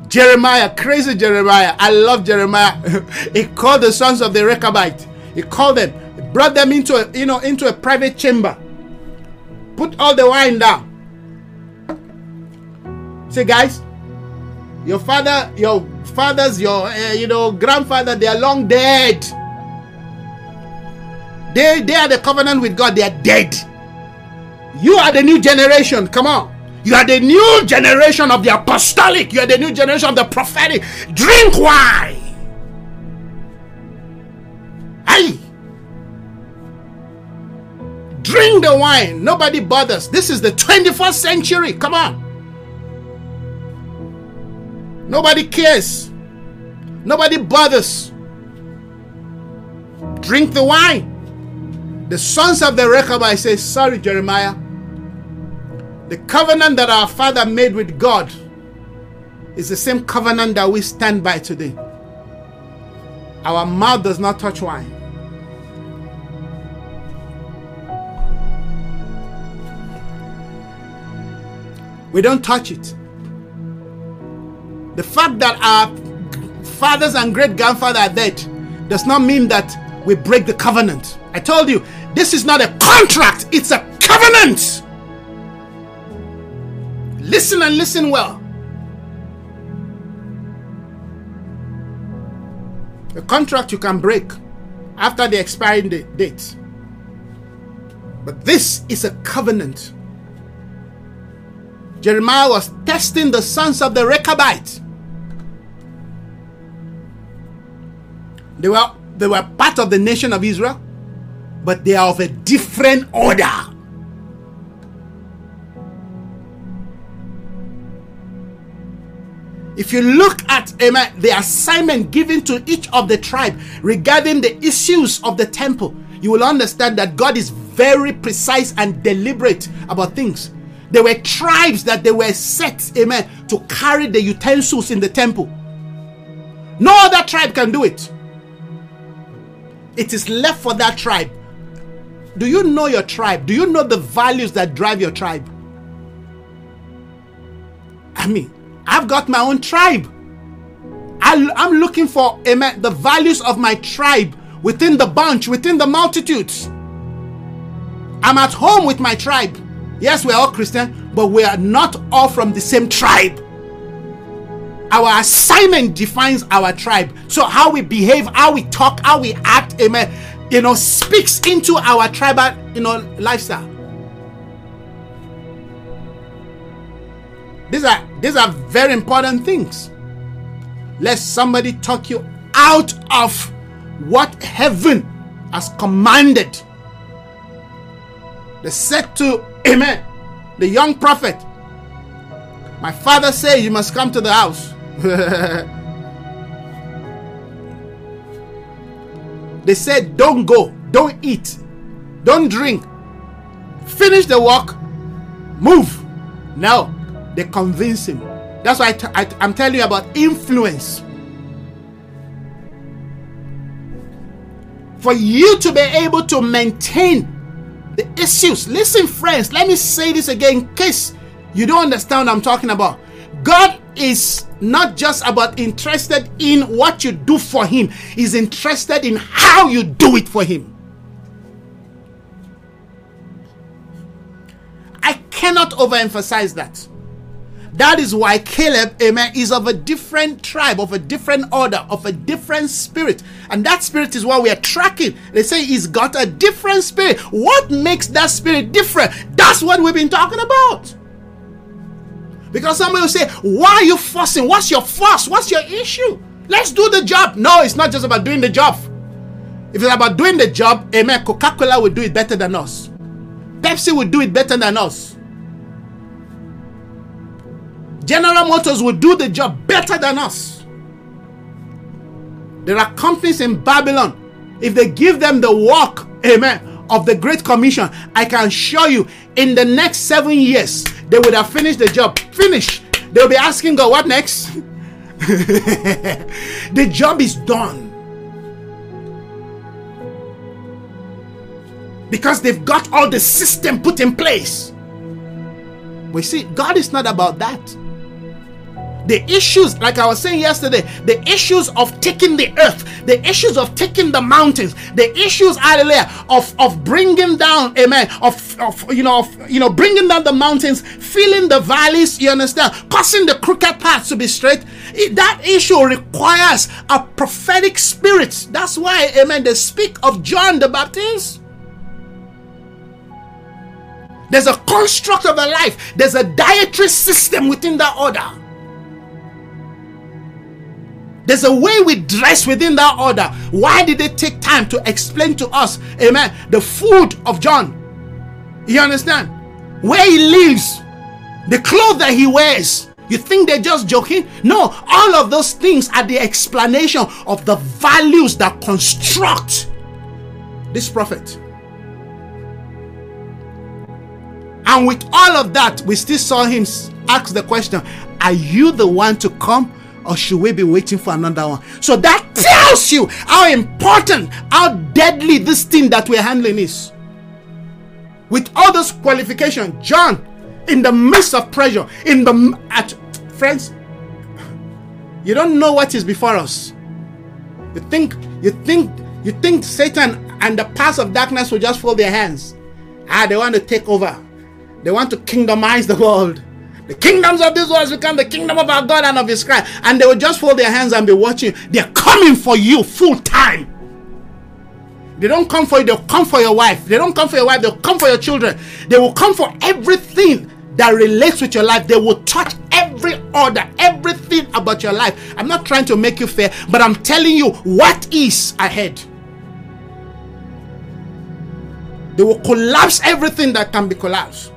Jeremiah, crazy Jeremiah, I love Jeremiah. he called the sons of the Rechabite. He called them, brought them into a, you know, into a private chamber. Put all the wine down. Say, guys, your father, your fathers, your uh, you know grandfather, they are long dead. They they are the covenant with God. They are dead. You are the new generation. Come on. You are the new generation of the apostolic. You are the new generation of the prophetic. Drink wine. Hey. Drink the wine. Nobody bothers. This is the 21st century. Come on. Nobody cares. Nobody bothers. Drink the wine. The sons of the Rechabite say, Sorry, Jeremiah. The covenant that our father made with God is the same covenant that we stand by today. Our mouth does not touch wine. We don't touch it. The fact that our fathers and great grandfather are dead does not mean that we break the covenant. I told you, this is not a contract, it's a covenant. Listen and listen well. A contract you can break after the expiring date. But this is a covenant. Jeremiah was testing the sons of the Rechabite. They were they were part of the nation of Israel, but they are of a different order. If you look at amen, the assignment given to each of the tribe regarding the issues of the temple, you will understand that God is very precise and deliberate about things. There were tribes that they were set, amen, to carry the utensils in the temple. No other tribe can do it it is left for that tribe. Do you know your tribe? Do you know the values that drive your tribe? I mean, I've got my own tribe. I, am looking for amen, the values of my tribe within the bunch, within the multitudes. I'm at home with my tribe. Yes, we're all Christian, but we are not all from the same tribe. Our assignment defines our tribe. So how we behave, how we talk, how we act, amen, you know, speaks into our tribal, you know, lifestyle. These are these are very important things. Let somebody talk you out of what heaven has commanded. They said to Amen, the young prophet, My father said you must come to the house. they said, Don't go, don't eat, don't drink, finish the work, move. Now they convince him. That's why I'm telling you about influence. for you to be able to maintain the issues. Listen, friends, let me say this again in case you don't understand what I'm talking about. God is not just about interested in what you do for Him, He's interested in how you do it for Him. I cannot overemphasize that. That is why Caleb, amen, is of a different tribe, of a different order, of a different spirit. And that spirit is what we are tracking. They say he's got a different spirit. What makes that spirit different? That's what we've been talking about. Because somebody will say, Why are you fussing? What's your fuss? What's your issue? Let's do the job. No, it's not just about doing the job. If it's about doing the job, amen, Coca Cola will do it better than us, Pepsi will do it better than us. General Motors will do the job better than us. There are companies in Babylon, if they give them the work, amen, of the Great Commission, I can assure you in the next seven years, they would have finished the job. Finish. They'll be asking God, what next? the job is done. Because they've got all the system put in place. We see, God is not about that the issues, like I was saying yesterday, the issues of taking the earth, the issues of taking the mountains, the issues, hallelujah, of, of bringing down, amen, of, of you know, of, you know, bringing down the mountains, filling the valleys, you understand, causing the crooked paths to be straight. It, that issue requires a prophetic spirit. That's why, amen, they speak of John the Baptist. There's a construct of a life, there's a dietary system within that order. There's a way we dress within that order. Why did they take time to explain to us, amen, the food of John? You understand? Where he lives, the clothes that he wears. You think they're just joking? No, all of those things are the explanation of the values that construct this prophet. And with all of that, we still saw him ask the question Are you the one to come or should we be waiting for another one? So that tells you how important, how deadly this thing that we're handling is. With all those qualifications, John, in the midst of pressure, in the at friends, you don't know what is before us. You think you think you think Satan and the powers of darkness will just fold their hands. Ah, they want to take over. They want to kingdomize the world. The kingdoms of this world become the kingdom of our God and of His Christ. And they will just fold their hands and be watching. They're coming for you full time. They don't come for you, they'll come for your wife. They don't come for your wife, they'll come for your children. They will come for everything that relates with your life. They will touch every order, everything about your life. I'm not trying to make you fair, but I'm telling you what is ahead. They will collapse everything that can be collapsed.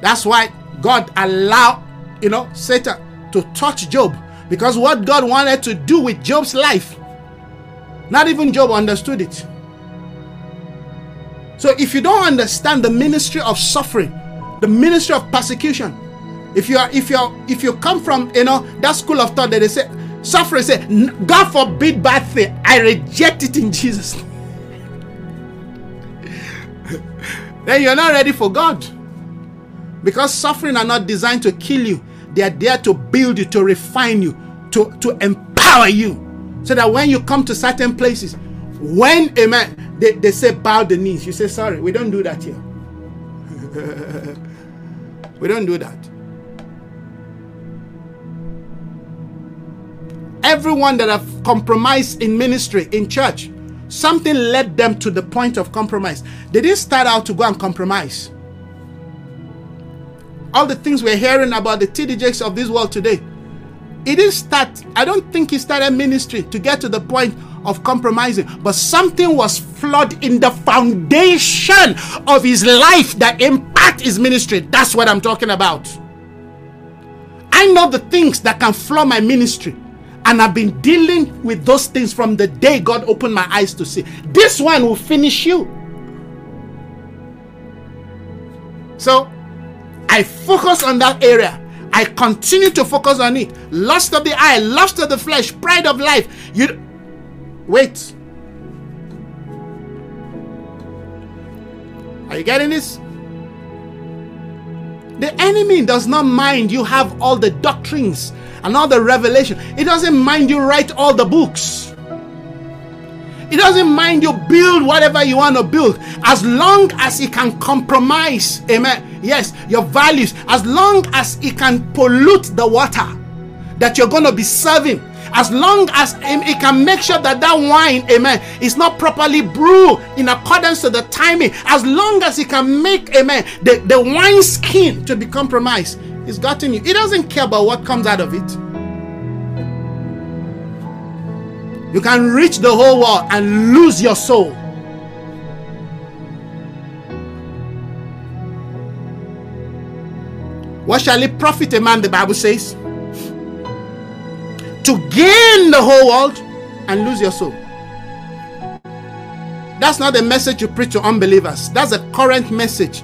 That's why God allowed, you know, Satan to touch Job. Because what God wanted to do with Job's life, not even Job understood it. So if you don't understand the ministry of suffering, the ministry of persecution, if you are if you are if you come from you know that school of thought that they say suffering say God forbid bad thing, I reject it in Jesus. then you're not ready for God. Because suffering are not designed to kill you, they are there to build you, to refine you, to, to empower you. So that when you come to certain places, when, amen, they, they say bow the knees, you say, sorry, we don't do that here. we don't do that. Everyone that have compromised in ministry, in church, something led them to the point of compromise. They didn't start out to go and compromise all the things we're hearing about the TDJs of this world today. It didn't start, I don't think he started ministry to get to the point of compromising, but something was flawed in the foundation of his life that impact his ministry. That's what I'm talking about. I know the things that can flaw my ministry. And I've been dealing with those things from the day God opened my eyes to see. This one will finish you. So I focus on that area. I continue to focus on it. Lust of the eye, lust of the flesh, pride of life. You wait. Are you getting this? The enemy does not mind you have all the doctrines and all the revelation. It doesn't mind you write all the books. It doesn't mind you build whatever you want to build as long as it can compromise, amen. Yes, your values, as long as it can pollute the water that you're going to be serving as long as it can make sure that that wine, amen, is not properly brewed in accordance to the timing, as long as it can make, amen, the, the wine skin to be compromised, it's gotten you. It doesn't care about what comes out of it. You can reach the whole world and lose your soul. What shall it profit a man, the Bible says? to gain the whole world and lose your soul. That's not the message you preach to unbelievers. That's a current message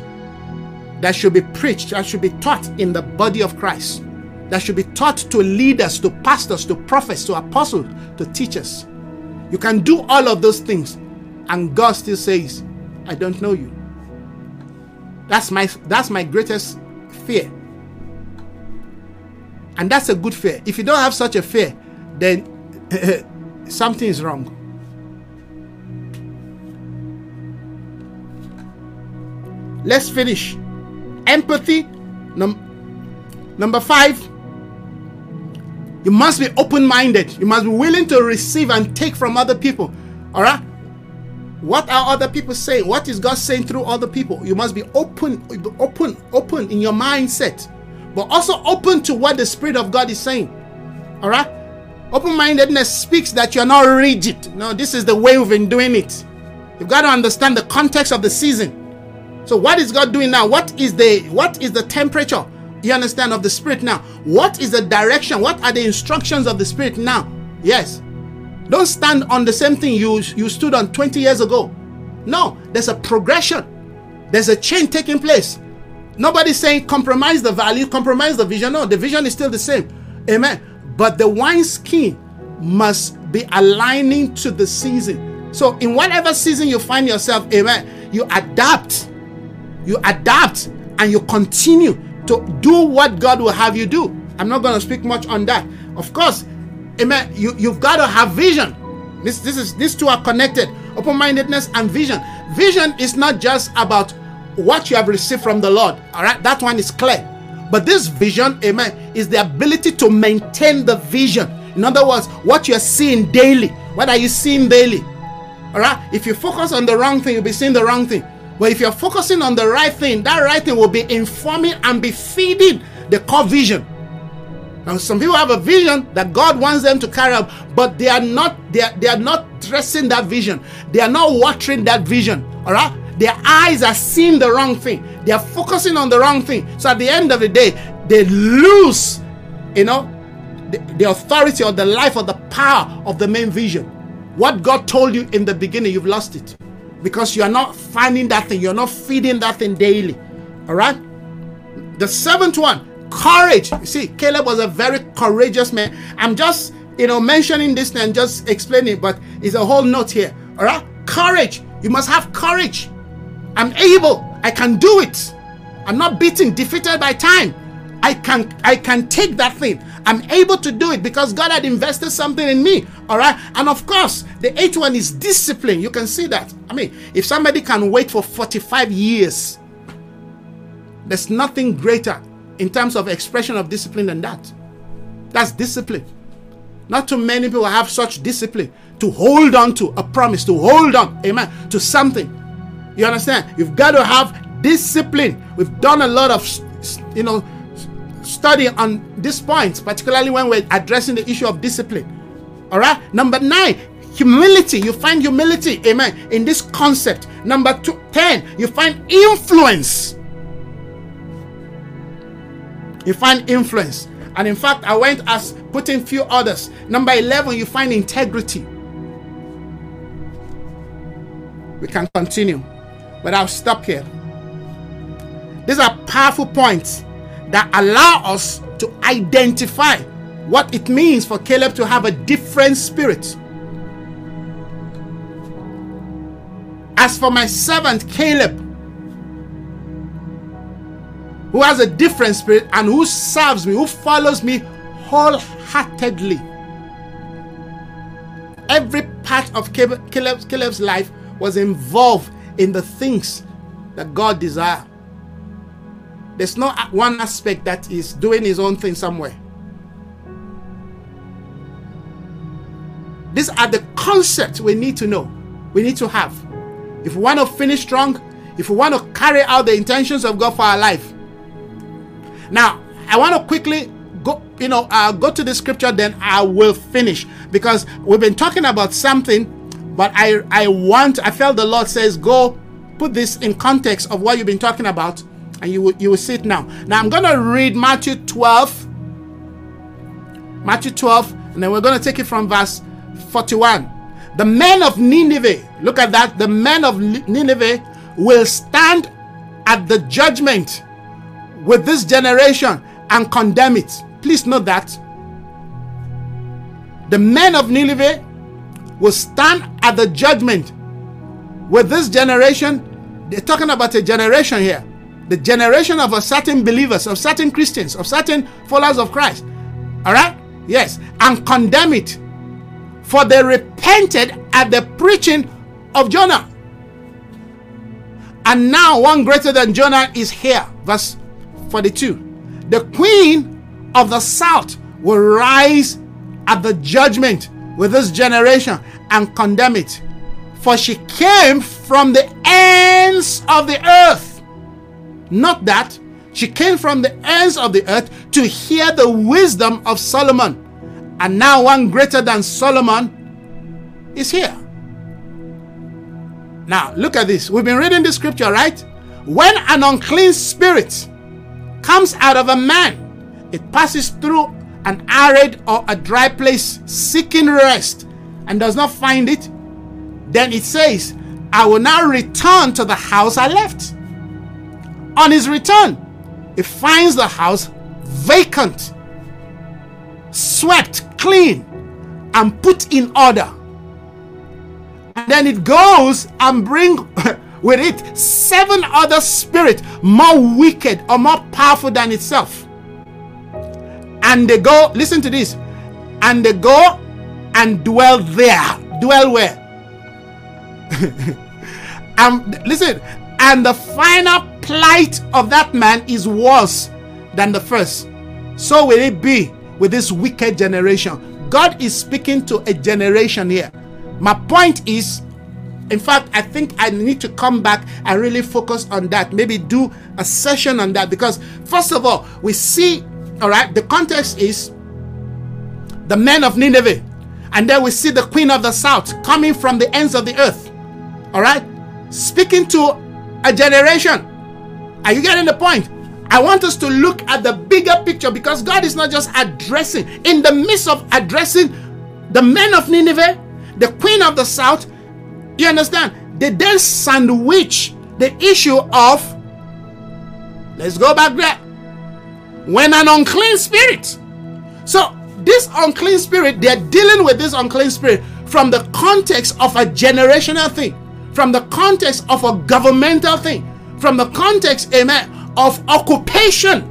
that should be preached, that should be taught in the body of Christ, that should be taught to leaders, to pastors, to prophets, to apostles, to teachers. You can do all of those things, and God still says, I don't know you. That's my that's my greatest fear. And that's a good fear. If you don't have such a fear, then something is wrong. Let's finish. Empathy. Num- number five. You must be open minded. You must be willing to receive and take from other people. All right? What are other people saying? What is God saying through other people? You must be open, open, open in your mindset but also open to what the Spirit of God is saying. All right? Open mindedness speaks that you're not rigid. No, this is the way we've been doing it. You've got to understand the context of the season. So what is God doing now? What is the what is the temperature? You understand of the spirit now? What is the direction? What are the instructions of the spirit now? Yes. Don't stand on the same thing you you stood on 20 years ago. No, there's a progression. There's a change taking place. Nobody's saying compromise the value, compromise the vision. No, the vision is still the same. Amen. But the wine skin must be aligning to the season. So, in whatever season you find yourself, amen, you adapt. You adapt and you continue to do what God will have you do. I'm not going to speak much on that. Of course, amen, you, you've got to have vision. This, this is these two are connected. Open-mindedness and vision. Vision is not just about what you have received from the Lord. All right, that one is clear. But this vision, amen, is the ability to maintain the vision. In other words, what you're seeing daily. What are you seeing daily? All right, if you focus on the wrong thing, you'll be seeing the wrong thing. But if you're focusing on the right thing, that right thing will be informing and be feeding the core vision. Now, some people have a vision that God wants them to carry out, but they are not they are, they are not dressing that vision. They are not watering that vision. All right. Their eyes are seeing the wrong thing. They are focusing on the wrong thing. So at the end of the day, they lose, you know, the, the authority or the life or the power of the main vision. What God told you in the beginning, you've lost it because you are not finding that thing. You're not feeding that thing daily. All right. The seventh one, courage. You see, Caleb was a very courageous man. I'm just, you know, mentioning this and just explaining, but it's a whole note here. All right. Courage. You must have courage. I'm able. I can do it. I'm not beaten, defeated by time. I can I can take that thing. I'm able to do it because God had invested something in me. All right. And of course, the eighth one is discipline. You can see that. I mean, if somebody can wait for 45 years, there's nothing greater in terms of expression of discipline than that. That's discipline. Not too many people have such discipline to hold on to a promise, to hold on, amen, to something you understand? You've got to have discipline. We've done a lot of, you know, study on this point, particularly when we're addressing the issue of discipline. All right. Number nine, humility. You find humility, amen, in this concept. Number two, 10, you find influence. You find influence. And in fact, I went as putting few others. Number 11, you find integrity. We can continue. But I'll stop here. These are powerful points that allow us to identify what it means for Caleb to have a different spirit. As for my servant Caleb, who has a different spirit, and who serves me, who follows me wholeheartedly. Every part of Caleb's, life was involved in the things that God desires. There's not one aspect that is doing his own thing somewhere. These are the concepts we need to know, we need to have. If we want to finish strong, if we want to carry out the intentions of God for our life. Now, I want to quickly go, you know, uh, go to the scripture, then I will finish because we've been talking about something, but I I want I felt the Lord says go put this in context of what you've been talking about, and you will you will see it now. Now I'm gonna read Matthew 12, Matthew 12, and then we're gonna take it from verse 41. The men of Nineveh, look at that, the men of Nineveh will stand at the judgment with this generation and condemn it. Please note that. The men of Nineveh will stand at the judgment with this generation. They're talking about a generation here. The generation of a certain believers, of certain Christians, of certain followers of Christ. All right? Yes. And condemn it for they repented at the preaching of Jonah. And now one greater than Jonah is here. Verse 42. The queen of the south will rise at the judgment with this generation and condemn it. For she came from the ends of the earth. Not that. She came from the ends of the earth to hear the wisdom of Solomon and now one greater than Solomon is here. Now, look at this. We've been reading the scripture, right? When an unclean spirit comes out of a man, it passes through an arid or a dry place seeking rest and does not find it, then it says, I will now return to the house I left. On his return, he finds the house vacant swept clean and put in order. And then it goes and bring with it seven other spirits more wicked or more powerful than itself. And they go, listen to this, and they go and dwell there. Dwell where? and listen, and the final plight of that man is worse than the first. So will it be with this wicked generation. God is speaking to a generation here. My point is, in fact, I think I need to come back and really focus on that. Maybe do a session on that because, first of all, we see, all right, the context is the men of Nineveh, and then we see the queen of the south coming from the ends of the earth, all right, speaking to a generation. Are you getting the point? I want us to look at the bigger picture because God is not just addressing, in the midst of addressing the men of Nineveh, the queen of the south, you understand? They then sandwich the issue of, let's go back there, when an unclean spirit. So, this unclean spirit, they're dealing with this unclean spirit from the context of a generational thing, from the context of a governmental thing, from the context, amen, of occupation.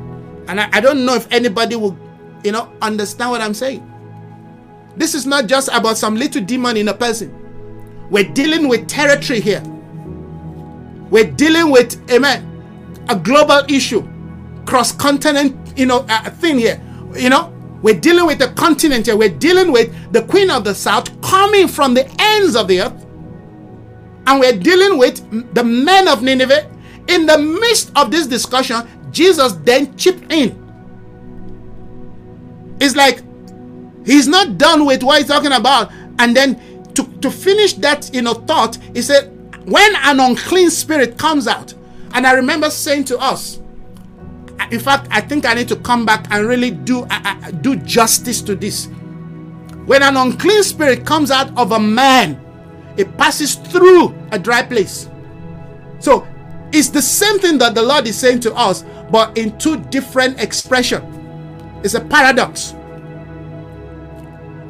And I, I don't know if anybody will, you know, understand what I'm saying. This is not just about some little demon in a person. We're dealing with territory here. We're dealing with, amen, a global issue, cross continent, you know, a thing here. You know, we're dealing with the continent here. We're dealing with the queen of the south coming from the ends of the earth. And we're dealing with the men of Nineveh in the midst of this discussion, Jesus then chipped in. It's like he's not done with what he's talking about. And then to, to finish that, you know, thought, he said, when an unclean spirit comes out, and I remember saying to us, in fact, I think I need to come back and really do do justice to this. When an unclean spirit comes out of a man, it passes through a dry place. So it's the same thing that the Lord is saying to us, but in two different expression. It's a paradox.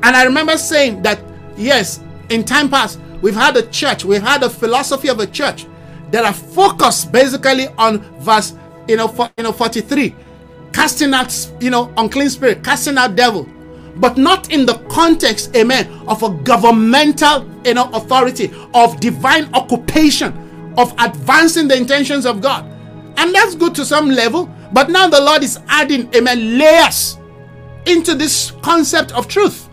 And I remember saying that, yes, in time past, we've had a church, we've had a philosophy of a church that are focused basically on verse you know, for, you know, 43, casting out, you know, unclean spirit, casting out devil, but not in the context, amen, of a governmental, you know, authority, of divine occupation, of advancing the intentions of God. And that's good to some level, but now the Lord is adding, amen, layers into this concept of truth.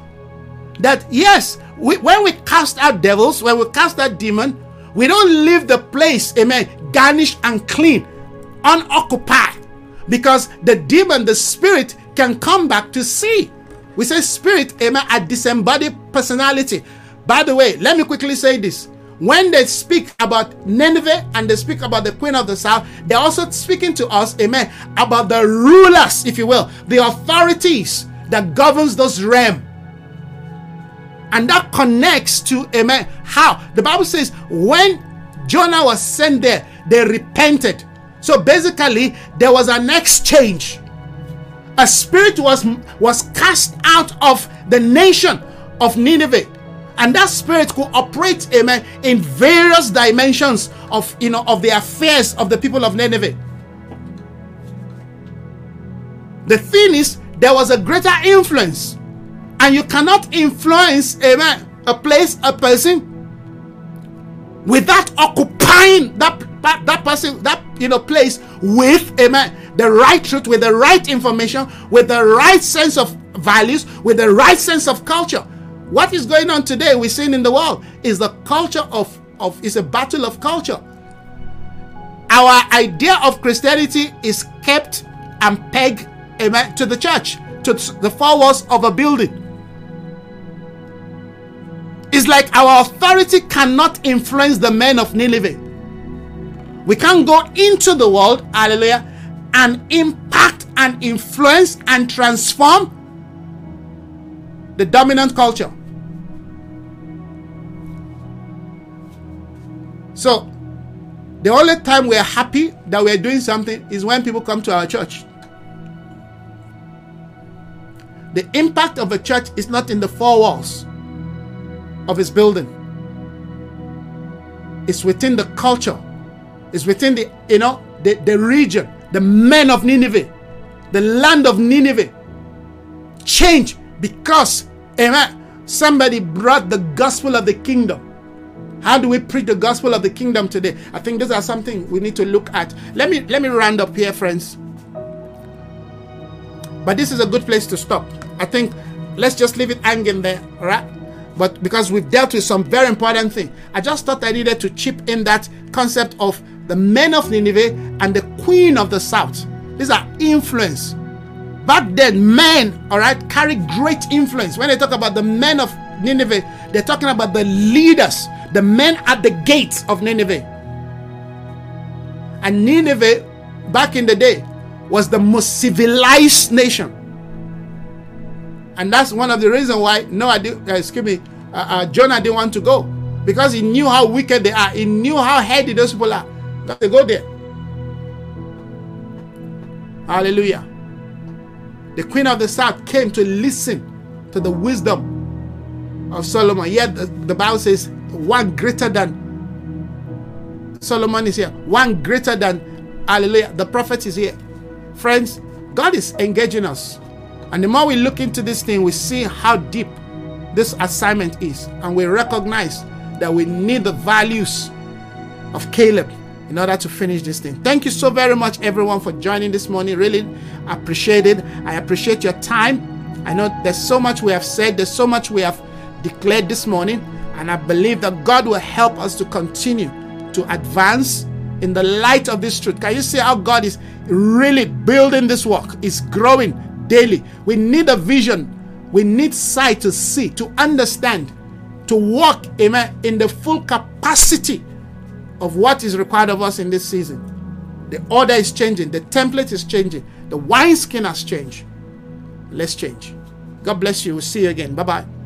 That yes, we, when we cast out devils, when we cast out demon, we don't leave the place, amen, garnished and clean, unoccupied. Because the demon, the spirit, can come back to see. We say spirit, amen, a disembodied personality. By the way, let me quickly say this. When they speak about Nineveh and they speak about the queen of the south, they're also speaking to us, amen, about the rulers, if you will, the authorities that governs those realm. And that connects to, amen, how? The Bible says when Jonah was sent there, they repented. So basically, there was an exchange. A spirit was, was cast out of the nation of Nineveh. And that spirit could operate, amen, in various dimensions of you know of the affairs of the people of Nineveh. The thing is, there was a greater influence. And you cannot influence, amen, a place, a person without occupying that, that, that person, that you know, place with, amen, the right truth, with the right information, with the right sense of values, with the right sense of culture. What is going on today, we're seeing in the world, is the culture of, of is a battle of culture. Our idea of Christianity is kept and pegged to the church, to the four walls of a building. It's like our authority cannot influence the men of Nineveh. We can't go into the world, hallelujah, and impact and influence and transform the dominant culture. So, the only time we're happy that we're doing something is when people come to our church. The impact of a church is not in the four walls of its building. It's within the culture. It's within the, you know, the, the region, the men of Nineveh, the land of Nineveh. Change because, amen, somebody brought the gospel of the kingdom. How do we preach the gospel of the kingdom today? I think these are something we need to look at. Let me let me round up here, friends. But this is a good place to stop. I think let's just leave it hanging there, right? But because we've dealt with some very important thing, I just thought I needed to chip in that concept of the men of Nineveh and the queen of the south. These are influence. Back then, men, all right, carry great influence. When they talk about the men of Nineveh, they're talking about the leaders, the men at the gates of Nineveh. And Nineveh, back in the day, was the most civilized nation. And that's one of the reasons why Noah, did, uh, excuse me, uh, uh, Jonah didn't want to go because he knew how wicked they are. He knew how heady those people are. Got to go there. Hallelujah. The queen of the south came to listen to the wisdom of Solomon. Yet the, the Bible says one greater than Solomon is here. One greater than Hallelujah. The prophet is here. Friends, God is engaging us. And the more we look into this thing, we see how deep this assignment is. And we recognize that we need the values of Caleb in order to finish this thing. Thank you so very much, everyone, for joining this morning. Really appreciate it. I appreciate your time. I know there's so much we have said, there's so much we have declared this morning. And I believe that God will help us to continue to advance in the light of this truth. Can you see how God is really building this work? It's growing daily. We need a vision. We need sight to see, to understand, to walk, amen, in the full capacity of what is required of us in this season. The order is changing, the template is changing, the wineskin has changed. Let's change. God bless you. We'll see you again. Bye bye.